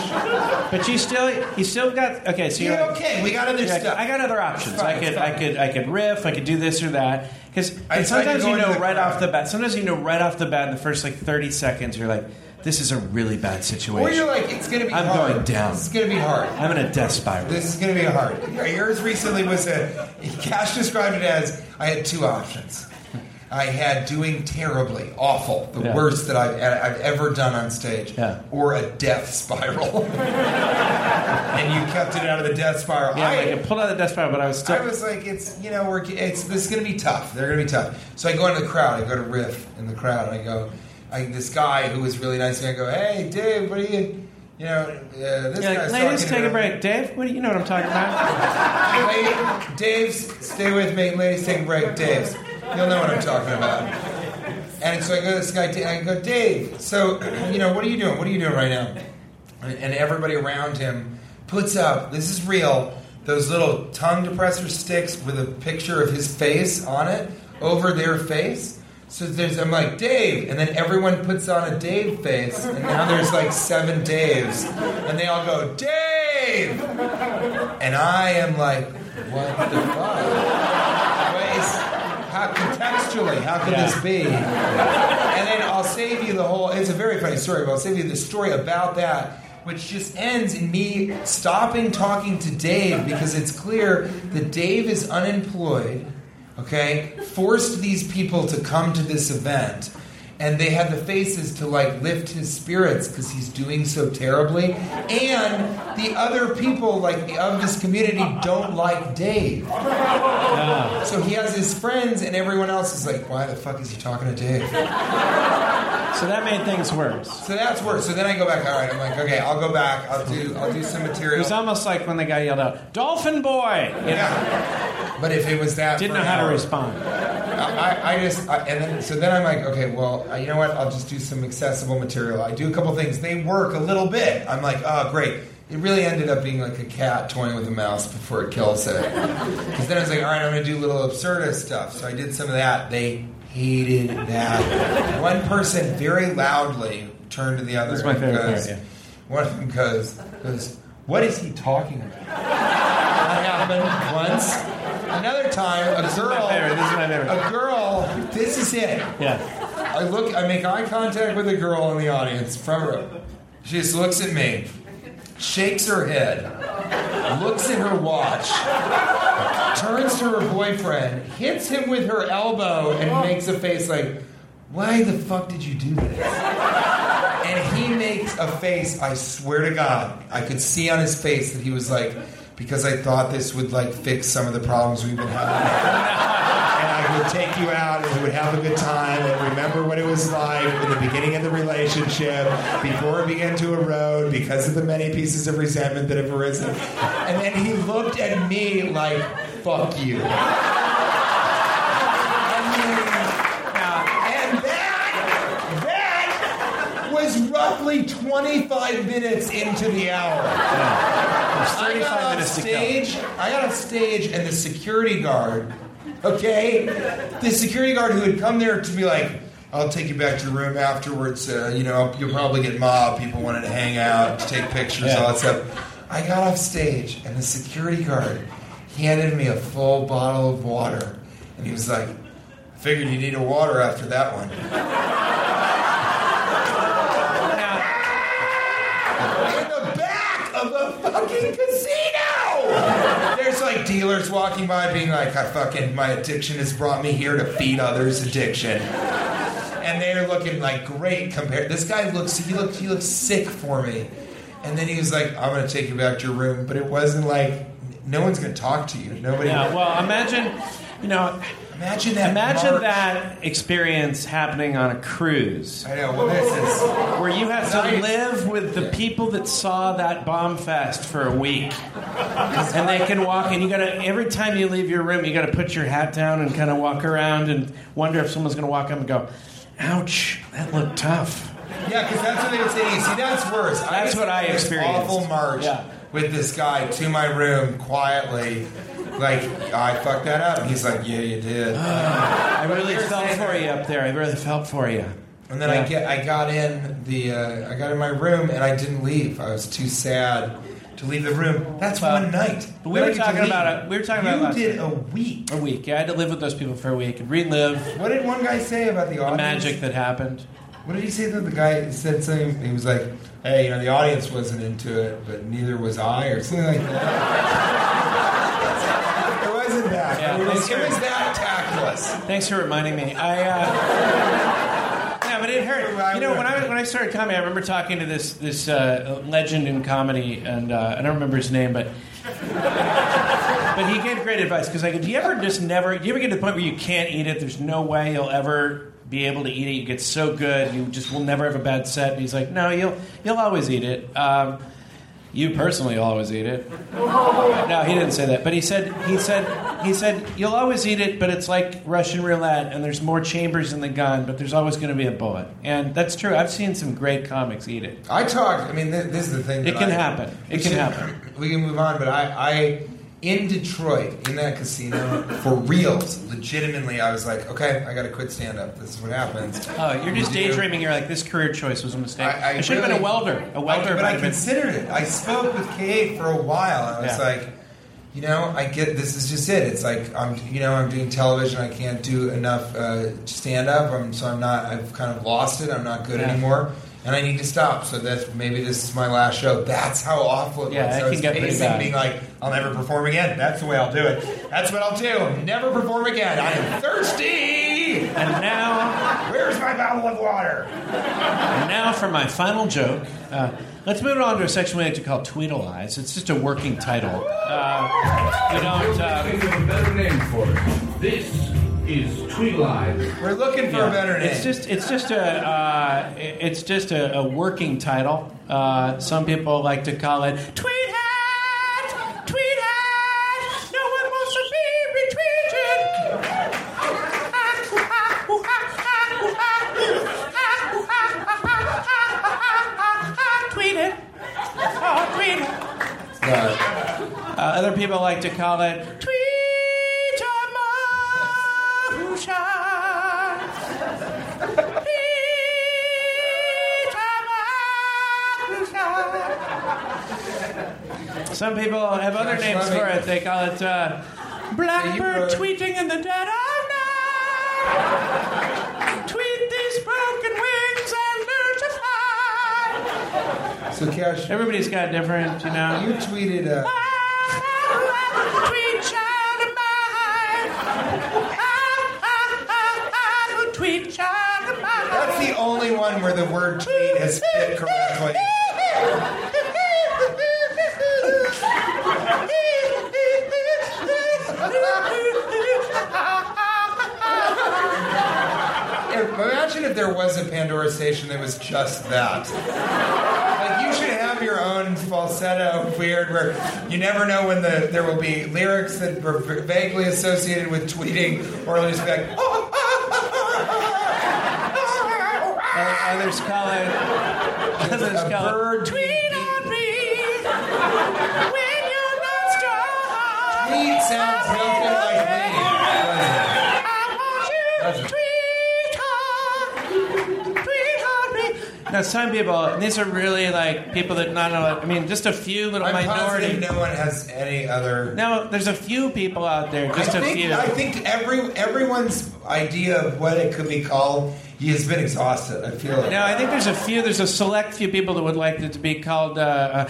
But you still, you still got okay. So you're Yeah, like, okay, we got other you're like, stuff. I got other options. Fine, I could, I could, I could riff. I could do this or that. Because I tried to sometimes you know right crowd. off the bat. Sometimes you know right off the bat in the first like thirty seconds. You're like, this is a really bad situation. Or you're like, it's going to be I'm hard. going down. This is going to be hard. I'm in a death spiral. This is going to be hard. Yours recently was a. Cash described it as I had two options. I had doing terribly, awful, the Yeah. worst that I've, I've ever done on stage, Yeah. or a death spiral. and you kept it out of the death spiral. yeah, I, like I pulled out the death spiral, but I was still. I was like, it's you know, we're it's this is gonna be tough. They're gonna be tough. So I go into the crowd. I go to riff in the crowd. And I go, I, this guy who was really nice. to me, I go, hey Dave, what are you? You know, uh, this guy's like, ladies, take a break. Dave, what do you know what I'm talking about? Lady, Dave's, stay with me. Ladies, take a break. Dave's. You'll know what I'm talking about. And so I go to this guy, I go, Dave, so, you know, what are you doing? What are you doing right now? and everybody around him puts up. This is real. Those little tongue depressor sticks with a picture of his face on it over their face. So there's, I'm like Dave, and then everyone puts on a Dave face, and now there's like seven Daves, and they all go Dave, and I am like, what the fuck? How contextually? How could this be? And then I'll save you the whole. It's a very funny story, but I'll save you the story about that, which just ends in me stopping talking to Dave because it's clear that Dave is unemployed. Okay, forced these people to come to this event. And they had the faces to like lift his spirits because he's doing so terribly. And the other people like of this community don't like Dave. So he has his friends, and everyone else is like, "Why the fuck is he talking to Dave?" So that made things worse. So that's worse. So then I go back. All right, I'm like, okay, I'll go back. I'll do. I'll do some material. It was almost like when the guy yelled out, "Dolphin boy!" You know, Yeah. But if it was that, didn't know how to respond. I, I- I just I, and then so then I'm like, okay, well, you know what? I'll just do some accessible material. I do a couple things. They work a little bit. I'm like, oh, great. It really ended up being like a cat toying with a mouse before it kills it. Because then I was like, all right, I'm going to do little absurdist stuff. So I did some of that. They hated that. One person very loudly turned to the other. That's my favorite goes, part, yeah. One of them goes, goes, what is he talking about? That happened once. Another time, a girl. my favorite, this is my favorite. A girl. This is it. Yeah. I look. I make eye contact with a girl in the audience, front row. She just looks at me, shakes her head, looks at her watch, turns to her boyfriend, hits him with her elbow, and makes a face like, "Why the fuck did you do this?" And he makes a face. I swear to God, I could see on his face that he was like, "Because I thought this would like fix some of the problems we've been having." And I would take you out and we would have a good time and remember what it was like in the beginning of the relationship before it began to erode because of the many pieces of resentment that have arisen. And then he looked at me like, fuck you. And that, that was roughly 25 minutes into the hour. I 35 got off minutes to go. stage. I got on stage, and the security guard, okay, the security guard who had come there to be like, "I'll take you back to your room afterwards. Uh, you know, you'll probably get mobbed. People wanted to hang out, to take pictures, all that stuff." I got off stage, and the security guard handed me a full bottle of water, and he was like, "Figured you need a water after that one." Dealers walking by being like, I fucking, my addiction has brought me here to feed others' addiction. And they're looking like great compared. This guy looks, he looked, he looked sick for me. And then he was like, I'm gonna take you back to your room. But it wasn't like, no one's gonna talk to you. Nobody. Yeah. Well, imagine, you know, imagine that. imagine march. that experience happening on a cruise. I know. Well, this is. Where you have to live with the people that saw that bomb fest for a week, and they can walk. And you gotta every time you leave your room, you gotta put your hat down and kind of walk around and wonder if someone's gonna walk up and go, "Ouch, that looked tough." Yeah, because that's what they would say. you. See, that's worse. That's just what I experienced. Awful march Yeah. with this guy to my room quietly. Like I fucked that up. And he's like, "Yeah, you did." I really felt for you up there. I really felt for you. And then Yeah. I get, I got in the, uh, I got in my room and I didn't leave. I was too sad to leave the room. That's Well, one night. but we were I get to talking about it- we were talking you about last did a week. A week. Yeah, I had to live with those people for a week and relive What did one guy say about the the audience? magic that happened. What did he say that the guy said something? He was like, "Hey, you know, the audience wasn't into it, but neither was I," or something like that. it wasn't that. Yeah, it, was, thanks it for- was that tactless. Thanks for reminding me. I. Uh, yeah, but it hurt. You know, when I when I started comedy, I remember talking to this this uh, legend in comedy, and uh, I don't remember his name, but but he gave great advice because I go, do you ever just never? Do you ever get to the point where you can't eat it? There's no way you'll ever be able to eat it. You get so good, you just will never have a bad set. And he's like, no, you'll you'll always eat it. Um, You personally always eat it. No, he didn't say that, but he said he said he said you'll always eat it, but it's like Russian roulette, and there's more chambers in the gun, but there's always going to be a bullet, and that's true. I've seen some great comics eat it. I talked. I mean, th- this is the thing. It can I- happen. It can should- happen. We can move on, but I, I, in Detroit, in that casino, for reals, legitimately, I was like, okay, I got to quit stand up. This is what happens. Oh, you're just daydreaming. You're like, this career choice was a mistake. I, I it should have been a welder. A welder I, but I have been. considered it. I spoke with Kate for a while. And I was Yeah. like, you know, I get this is just it. It's like I'm, you know, I'm doing television. I can't do enough uh, stand up. I'm so I'm not. I've kind of lost it. I'm not good Yeah. anymore, and I need to stop. So that's maybe this is my last show. That's how awful it Yeah, was. it I can was get pretty pacing, being like, I'll never perform again. That's the way I'll do it. That's what I'll do. Never perform again. I am thirsty. and now, Where's my bottle of water? and now for my final joke. Uh, let's move on to a section we like to call Tweedle Eyes. It's just a working title. Uh, we don't. Uh, Think of a better name for it. This is Tweedlive. We're looking for Yeah. a better name. It's just it's just a uh, it's just a, a working title. Uh, some people like to call it tweet hat, tweet hat. No one wants to be retweeted. Tweet it. Oh, tweet it. Uh, other people like to call it Tweetamotion. Some people have other names for it. They call it uh, Blackbird wrote- tweeting in the dead of night. Tweet these broken wings and learn to fly. so Cash, Everybody's got different, you know. you tweeted. Uh, Tweet child of mine. Tweet child of mine. That's the only one where the word tweet has fit correctly. There was a Pandora station that was just that. Like you should have your own falsetto weird where you never know when the there will be lyrics that were vaguely associated with tweeting or it'll just be like Uh, others call it. Others a call bird it. Tweet on me when you're not strong. tweet sounds nothing like me. Now, some people, and these are really like people that not know. I mean, just a few little I'm minority. positive no one has any other. No, there's a few people out there, just I a think, few. I think every everyone's idea of what it could be called has been exhausted. I feel Like. No, I think there's a few. There's a select few people that would like it to be called. Uh, uh,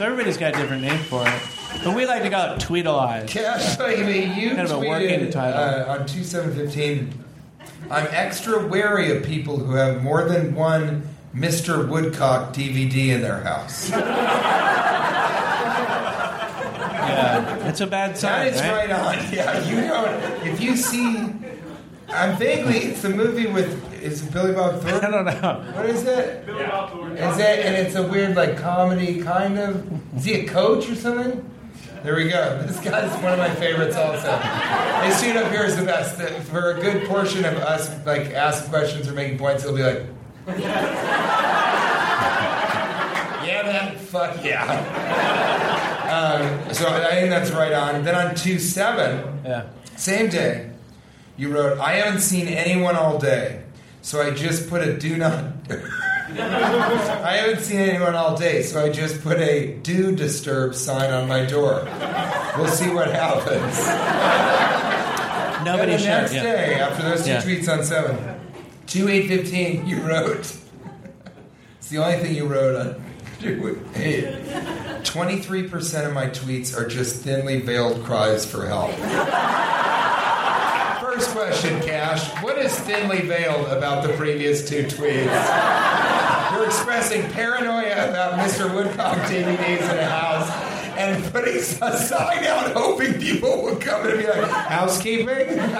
So everybody's got a different name for it. But we like to call it Tweedleize. Cash baby, you Kind of a working title. Uh, on two seven fifteen. I'm extra wary of people who have more than one Mr. Woodcock DVD in their house. Yeah, it's a bad sign, is right? right on. Yeah, you don't. If you see, I'm vaguely. It's a movie with is it Billy Bob Thornton? I Thornton? don't know. What is it? Is it and it's a weird like comedy kind of? Is he a coach or something? There we go. This guy's one of my favorites also. His suit up here is the best. For a good portion of us like asking questions or making points, he'll be like, "Yeah, man, fuck yeah." Um, so I think that's right on. Then on two seven. Yeah. Same day, you wrote, I haven't seen anyone all day, so I just put a do not. I haven't seen anyone all day, so I just put a do disturb sign on my door. We'll see what happens. Nobody and the next yeah. day, after those two Yeah. tweets on 7, 2 8 15, you wrote. it's the only thing you wrote on 2 8. 23% of my tweets are just thinly veiled cries for help. First question, Cash. What is thinly veiled about the previous two tweets? You're expressing paranoia about Mr. Woodcock taking days in a house and putting a sign out hoping people will come and be like, housekeeping?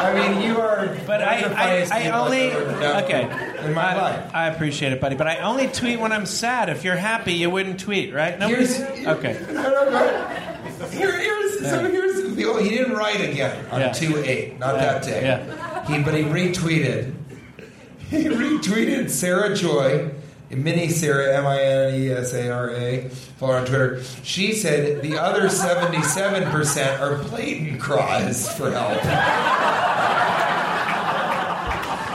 I mean, you are. But I, the I, I only okay. in my I, life. I appreciate it, buddy. But I only tweet when I'm sad. If you're happy, you wouldn't tweet, right? Nobody's Here's- okay. No, no, no. Here, here's so here's the oh, he didn't write again on Yeah. two eight, not Yeah. that day. Yeah. He but he retweeted. He retweeted Sarah Joy, mini Sarah M I N E S A R A, follow her on Twitter. She said the other seventy seven percent are blatant cries for help.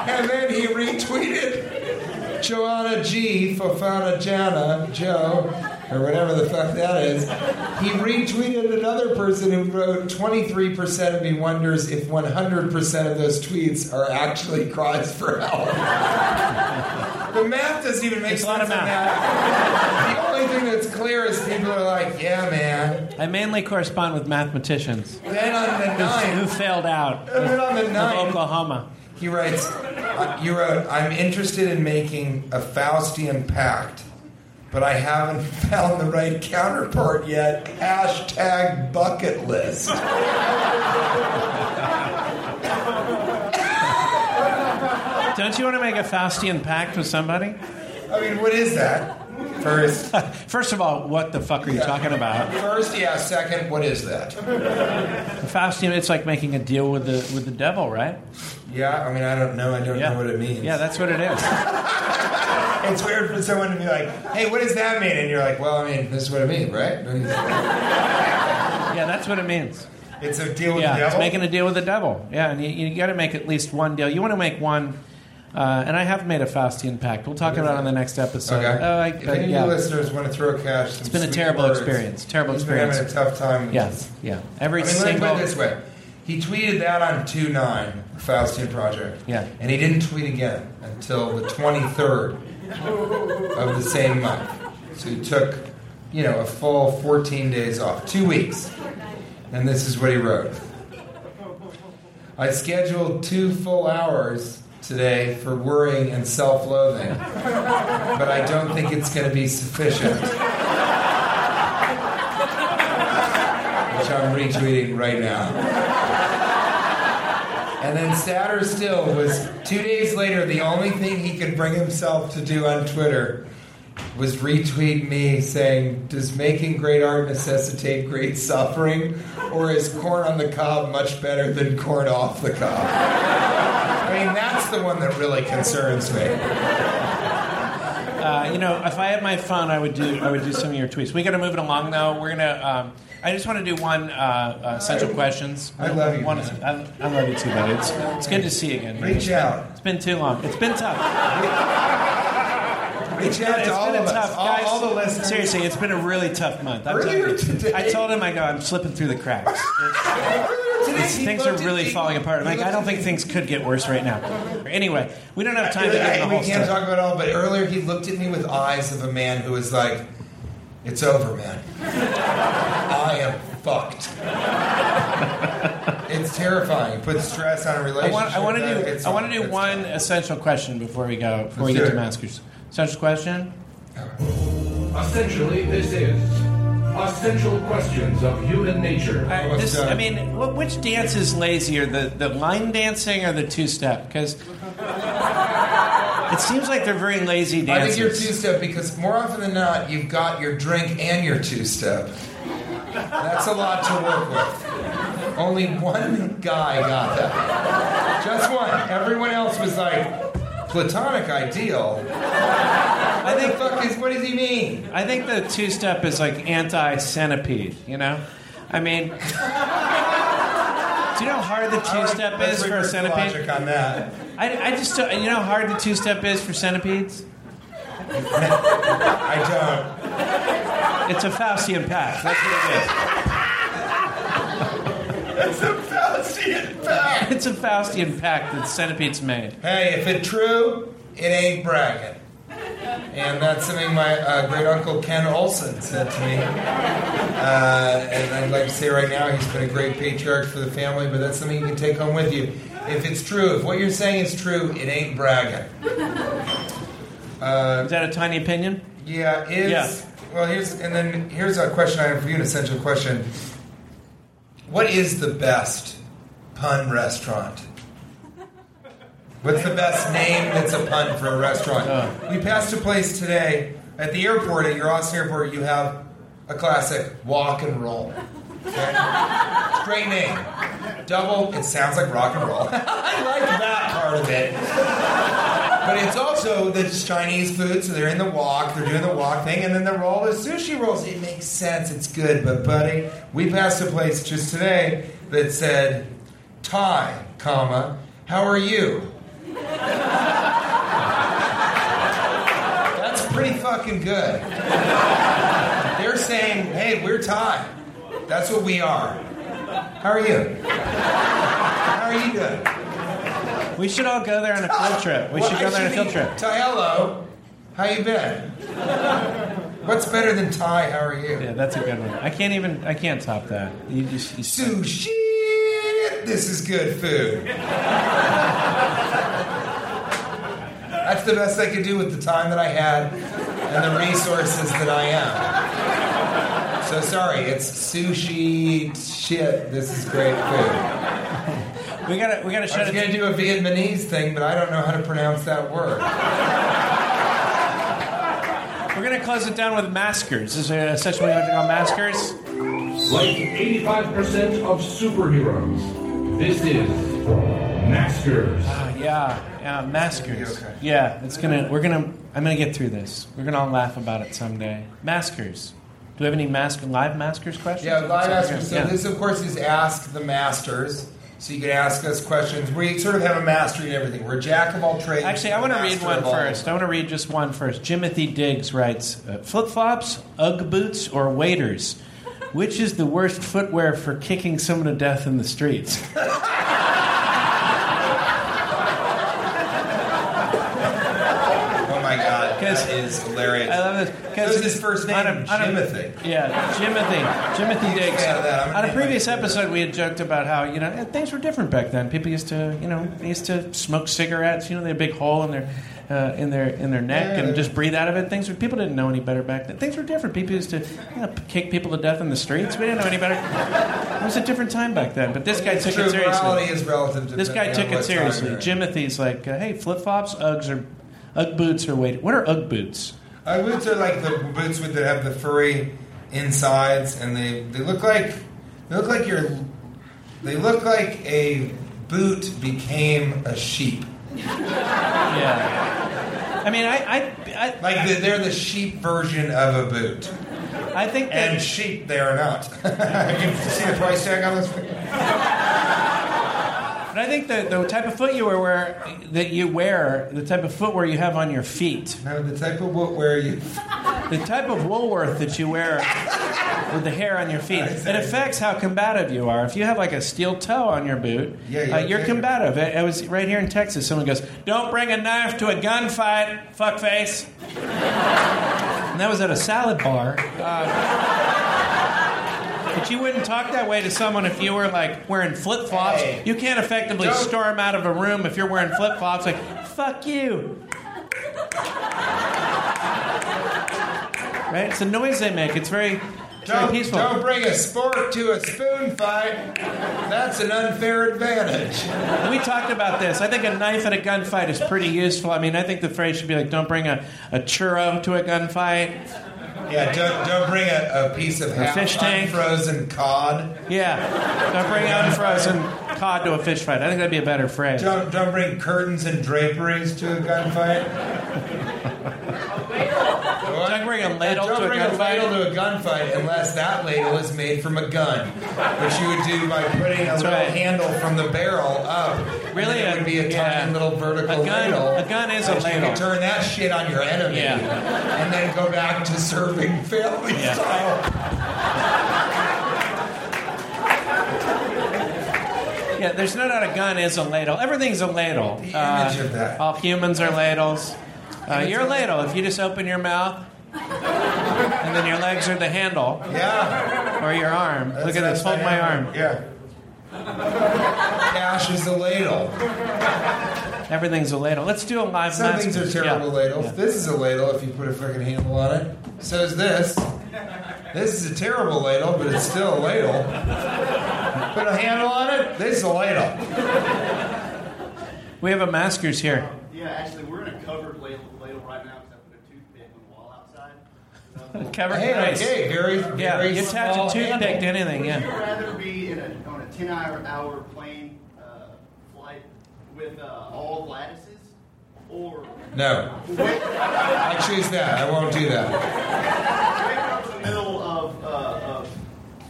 and then he retweeted Joanna G, Fofana Jana, Joe, or whatever the fuck that is. He retweeted another person who wrote 23% of me wonders if 100% of those tweets are actually cries for help. the math doesn't even make It's a sense lot of that. The only thing that's clear is people are like, yeah, man. I mainly correspond with mathematicians Then on the who failed out And then on the ninth- Oklahoma. He writes, uh, you wrote, I'm interested in making a Faustian pact, but I haven't found the right counterpart yet. Hashtag bucket list. Don't you want to make a Faustian pact with somebody? I mean, what is that? First, First of all, what the fuck are you talking about? first, yeah. Second, what is that? Faustian, it's like making a deal with the with the devil, right? Yeah, I mean, I don't know. I don't Yeah. know what it means. Yeah, that's what it is. it's weird for someone to be like, "Hey, what does that mean?" And you're like, "Well, I mean, this is what it means, right?" Yeah, that's what it means. It's a deal with Yeah, the devil. it's making a deal with the devil. Yeah, and you, you got to make at least one deal. You want to make one, uh, and I have made a Faustian pact. We'll talk about it on the next episode. Okay. Oh, I, if uh, any yeah. of you listeners want to throw cash, It's been a terrible experience. Terrible He's experience. Been having a tough time. Yes. Yeah, yeah. Every I mean, let me put it this way. He tweeted that on 2 9, Faustian Project. Yeah. And he didn't tweet again until the 23rd of the same month. So he took, you know, a full 14 days off, two weeks. And this is what he wrote I scheduled two full hours today for worrying and self loathing, but I don't think it's going to be sufficient. which I'm retweeting right now. And then sadder still was two days later, the only thing he could bring himself to do on Twitter was retweet me saying, Does making great art necessitate great suffering? Or is corn on the cob much better than corn off the cob? I mean, that's the one that really concerns me. Uh, you know, if I had my phone, I would do I would do some of your tweets. We got to move it along though. We're gonna. Um, I just want to do one uh, uh, essential questions. I love you, One, man. I, I love you too, buddy. It's, it's good to see you again. Reach out. It's been too long. It's been tough. Reach out It's to all been of a us, tough, all, guys. all the listeners. Seriously, it's been a really tough month. I'm Earlier you. today- I told him, I go, I'm slipping through the cracks. Things are really falling apart. I'm like, I don't think things could get worse right now. Anyway, we don't have time to get into the we can't talk about it all, but earlier he looked at me with eyes of a man who was like, "It's over, man. I am fucked." it's terrifying. It puts stress on a relationship. want, I want to do. it's- I want to do it's- one essential question before we go. Before we Let's get do to it. maskers. Essential question. Essentially, this is essential questions of human nature. I, this. I mean, wh- which dance is lazier, the the line dancing or the two step? Because it seems like they're very lazy I think you're two step because more often than not, you've got your drink and your two step. That's a lot to work with. Only one guy got that. Just one. Everyone else was like, platonic ideal. I think. fuck is, what does he mean? I think the two step is like anti centipede. You know, I mean, do you know how hard the two step is for a centipede? Logic on that. I, I just don't- you know how hard the two step is for centipedes. I don't. It's a Faustian pact. That's what It's it's a Faustian fact. it is. A Faustian pact that centipedes made. Hey, if it's true, it ain't bragging. And that's something my uh, great uncle Ken Olson said to me. Uh, and I'd like to say right now, he's been a great patriarch for the family, but that's something you can take home with you. If it's true, if what you're saying is true, it ain't bragging. Uh, Is that a tiny opinion? yeah, is Yeah. Well. Here's and then here's a question I have for you, an essential question. What is the best pun restaurant? What's the best name that's a pun for a restaurant? Uh. We passed a place today at the airport at your Austin Airport. You have a classic walk and roll. Okay? Great name. Double. It sounds like rock and roll. I like that part of it. But it's the Chinese food, so they're in the walk, they're doing the walk thing, and then the roll is sushi rolls. It makes sense, it's good. But buddy, we passed a place just today that said Thai, comma, how are you? That's pretty fucking good. They're saying, hey, we're Thai. That's what we are. How are you? How are you doing? We should all go there on a field trip. We should go there on a field trip. Thai, hello. How you been? What's better than Thai? How are you? Yeah, that's a good one. I can't even. I can't top that. You just. You Sushi. This is good food. That's the best I could do with the time that I had and the resources that I am. So sorry, it's sushi shit. This is great food. we gotta. We gotta I shut was it. going to do a Vietnamese thing, but I don't know how to pronounce that word. We're gonna close it down with maskers. Is there a session we have to call maskers? Like 85% of superheroes, this is Maskers. Uh, yeah, yeah, maskers. Okay. Yeah, it's gonna. We're gonna. I'm gonna get through this. We're gonna all laugh about it someday. Maskers. Do we have any mask live maskers questions? Yeah, live askers. So Yeah. this, of course, is Ask the Masters. So you can ask us questions. We sort of have a mastery in everything. We're a jack of all trades. Actually, I want to read one first. I want to read just one first. Jimothy Diggs writes uh, Flip flops, Ugg boots, or waders? Which is the worst footwear for kicking someone to death in the streets? Oh my God, 'Cause- that is hilarious. I love this. Is his first name? on a- on a- Timothy. Yeah, Jimothy. Jimothy Diggs. fan of that. I'm gonna On a previous episode, we had joked about how you know eh, things were different back then. People used to, you know, they used to smoke cigarettes. You know, they had a big hole in their uh, in their in their neck Yeah. and just breathe out of it. Things were, people didn't know any better back then. Things were different. People used to you know, kick people to death in the streets. We didn't know any better. It was a different time back then. But this guy It's took true, it seriously. morality is relative. This guy took it seriously. Jimothy's like, uh, hey, flip flops, Uggs, or Ugg boots, are wait, what are Ugg boots? Uh, boots are like the boots with that have the furry insides, and they, they look like they look like you're they look like a boot became a sheep. Yeah. I mean, I, I, I, Like the, they're the sheep version of a boot, I think that. and sheep they are not. you see the price tag on this? But I think the, the type of foot you wear, that you wear, the type of footwear you have on your feet, No, the type of footwear you. the type of Woolworth that you wear with the hair on your feet, it affects how combative you are. If you have like a steel toe on your boot, Yeah, uh, you're you're okay. combative. It, it was right here in Texas. Someone goes, "Don't bring a knife to a gunfight, fuckface." And that was at a salad bar. Uh, but you wouldn't talk that way to someone if you were like wearing flip flops. Hey. You can't effectively Don't- storm out of a room if you're wearing flip flops. Like, fuck you. Right? It's a noise they make. It's very, it's very Don't, peaceful. don't bring a sport to a spoon fight. That's an unfair advantage. We talked about this. I think a knife at a gunfight is pretty useful. I mean, I think the phrase should be like, don't bring a, a churro to a gunfight. Yeah, don't, don't bring a, a piece of half fish tank. unfrozen cod. Yeah. Don't bring unfrozen cod to a fish fight. I think that'd be a better phrase. Don't, don't bring curtains and draperies to a gunfight. Don't bring a ladle don't to a bring gunfight. ladle to a gunfight unless that ladle is made from a gun, which you would do by putting a little right. handle from the barrel up. Really, it a- would be a yeah. tiny little vertical A gun- ladle. a gun is a that You ladle. could turn that shit on your enemy, Yeah. and then go back to serving family Yeah. style. Yeah, there's no doubt a gun is a ladle. Everything's a ladle. Uh, The image of that. All humans are ladles. Uh, you're a ladle. If you just open your mouth, and then your legs are the handle, Yeah. or your arm. That's Look at this. Hold my arm. Yeah. Cash is a ladle. Everything's a ladle. Let's do a live Some things are terrible Yeah. ladles. Yeah. This is a ladle if you put a freaking handle on it. So is this. This is a terrible ladle, but it's still a ladle. Put a handle on it. This is a ladle. We have a maskers here. Yeah, actually, we're in a covered ladle, ladle right now because I put a toothpick on the wall outside. Covered Hey, nice. okay, very, Yeah, very you attach small a toothpick to anything. Would you Yeah. rather be in a, on a 10 hour, hour plane uh, flight with uh, all Gladyses? or No, wake, wake I choose that. I won't do that. up in the middle of, uh, of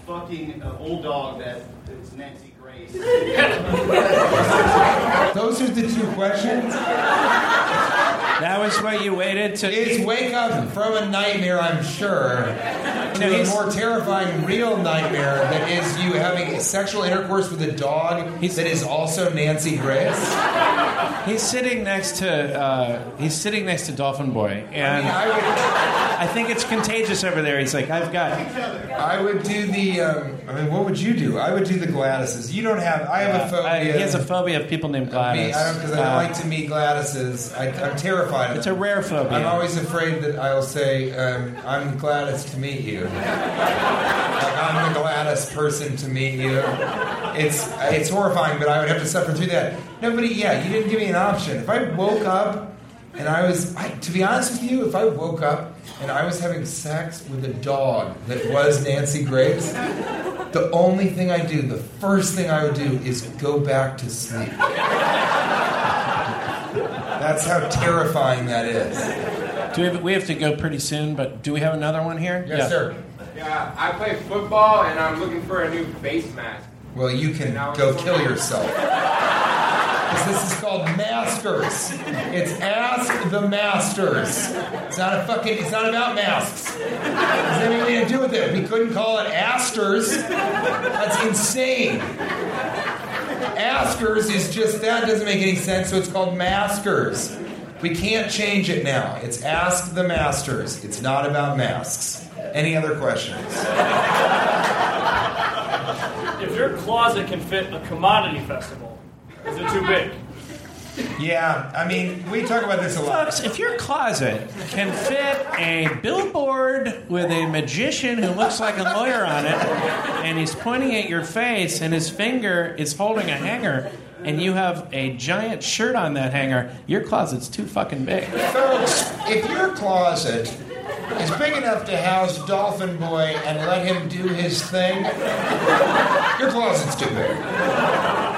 fucking uh, old dog that is Nancy Grace? Those are the two questions. That was what you waited to. It's wake up from a nightmare, I'm sure, No, to a more terrifying real nightmare that is you having sexual intercourse with a dog He's- that is also Nancy Grace. He's sitting next to. Uh, he's sitting next to Dolphin Boy, I and mean, I would, I think it's contagious over there. He's like, I've got. I would do the. Um, I mean, what would you do? I would do the Gladyses. You don't have. I have a phobia. I- he has a phobia of people named Me, Gladys. I don't because I don't Uh, like to meet Gladyses. I, I'm terrified of It's a rare phobia. I'm always afraid that I'll say, um, I'm Gladys to meet you. like I'm the Gladys person to meet you. It's it's horrifying, but I would have to suffer through that. Nobody, yeah, you didn't give me an option. If I woke up and I was, I, to be honest with you, if I woke up and I was having sex with a dog that was Nancy Grace, the only thing I do, the first thing I would do is go back to sleep. That's how terrifying that is. Do we, have, we have to go pretty soon, but do we have another one here? Yes, sir. Yeah, I play football and I'm looking for a new face mask. Well, you can go kill yourself. 'Cause this is called Masters. It's Ask the Masters. It's not a fucking. It's not about masks. It doesn't anything to do with it. We couldn't call it Asters. That's insane. Askers is just that doesn't make any sense. So it's called Maskers. We can't change it now. It's Ask the Masters. It's not about masks. Any other questions? If your closet can fit a commodity festival, is it too big? Yeah, I mean, we talk about this a lot. Folks, if your closet can fit a billboard with a magician who looks like a lawyer on it, and he's pointing at your face, and his finger is holding a hanger, and you have a giant shirt on that hanger, your closet's too fucking big. Folks, if your closet is big enough to house Dolphin Boy and let him do his thing, your closet's too big.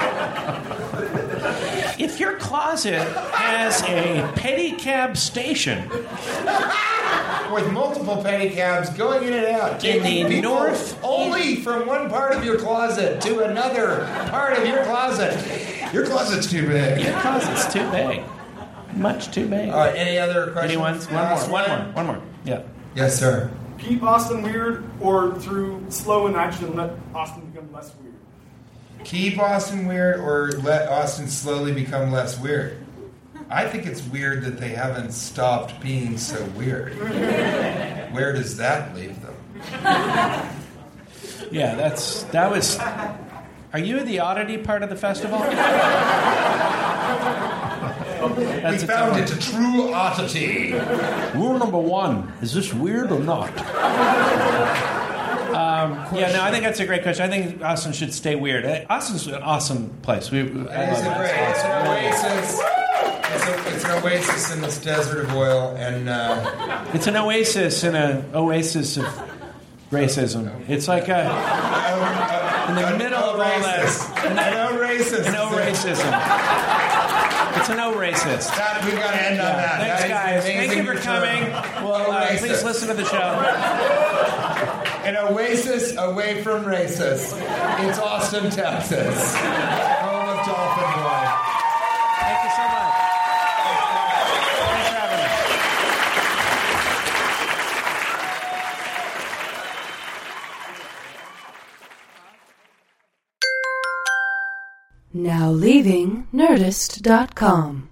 If your closet has a pedicab station With multiple pedicabs going in and out, In the north- only from one part of your closet to another part of your closet, your closet's too big. your closet's too big. Much too big. All right, any other questions? Anyone? One more, one more, one more. Yeah. Yes, sir. Keep Austin weird, or through slow and inaction let Austin become less weird. Keep Austin weird or let Austin slowly become less weird? I think it's weird that they haven't stopped being so weird. Where does that leave them? Yeah, that's that was. Are you the oddity part of the festival? we That's a found tough it, a true oddity. Rule number one: Is this weird or not? Um, yeah, no, I think that's a great question. I think Austin should stay weird. Uh, Austin's an awesome place. We, I love is it. great, it's an oasis. It's, a, it's an oasis in this desert of oil, and uh, It's an oasis in an oasis of racism. It's like a in the middle of all that. An. An o racism. It's an o racist. That, we've got to end on that. Thanks, That guys. Thank you for coming. Well, uh, please listen to the show. An oasis away from racist. It's Austin, Texas. Home of Dolphin Boy. Thank you so much. Thanks for having me. Now leaving Nerdist.com.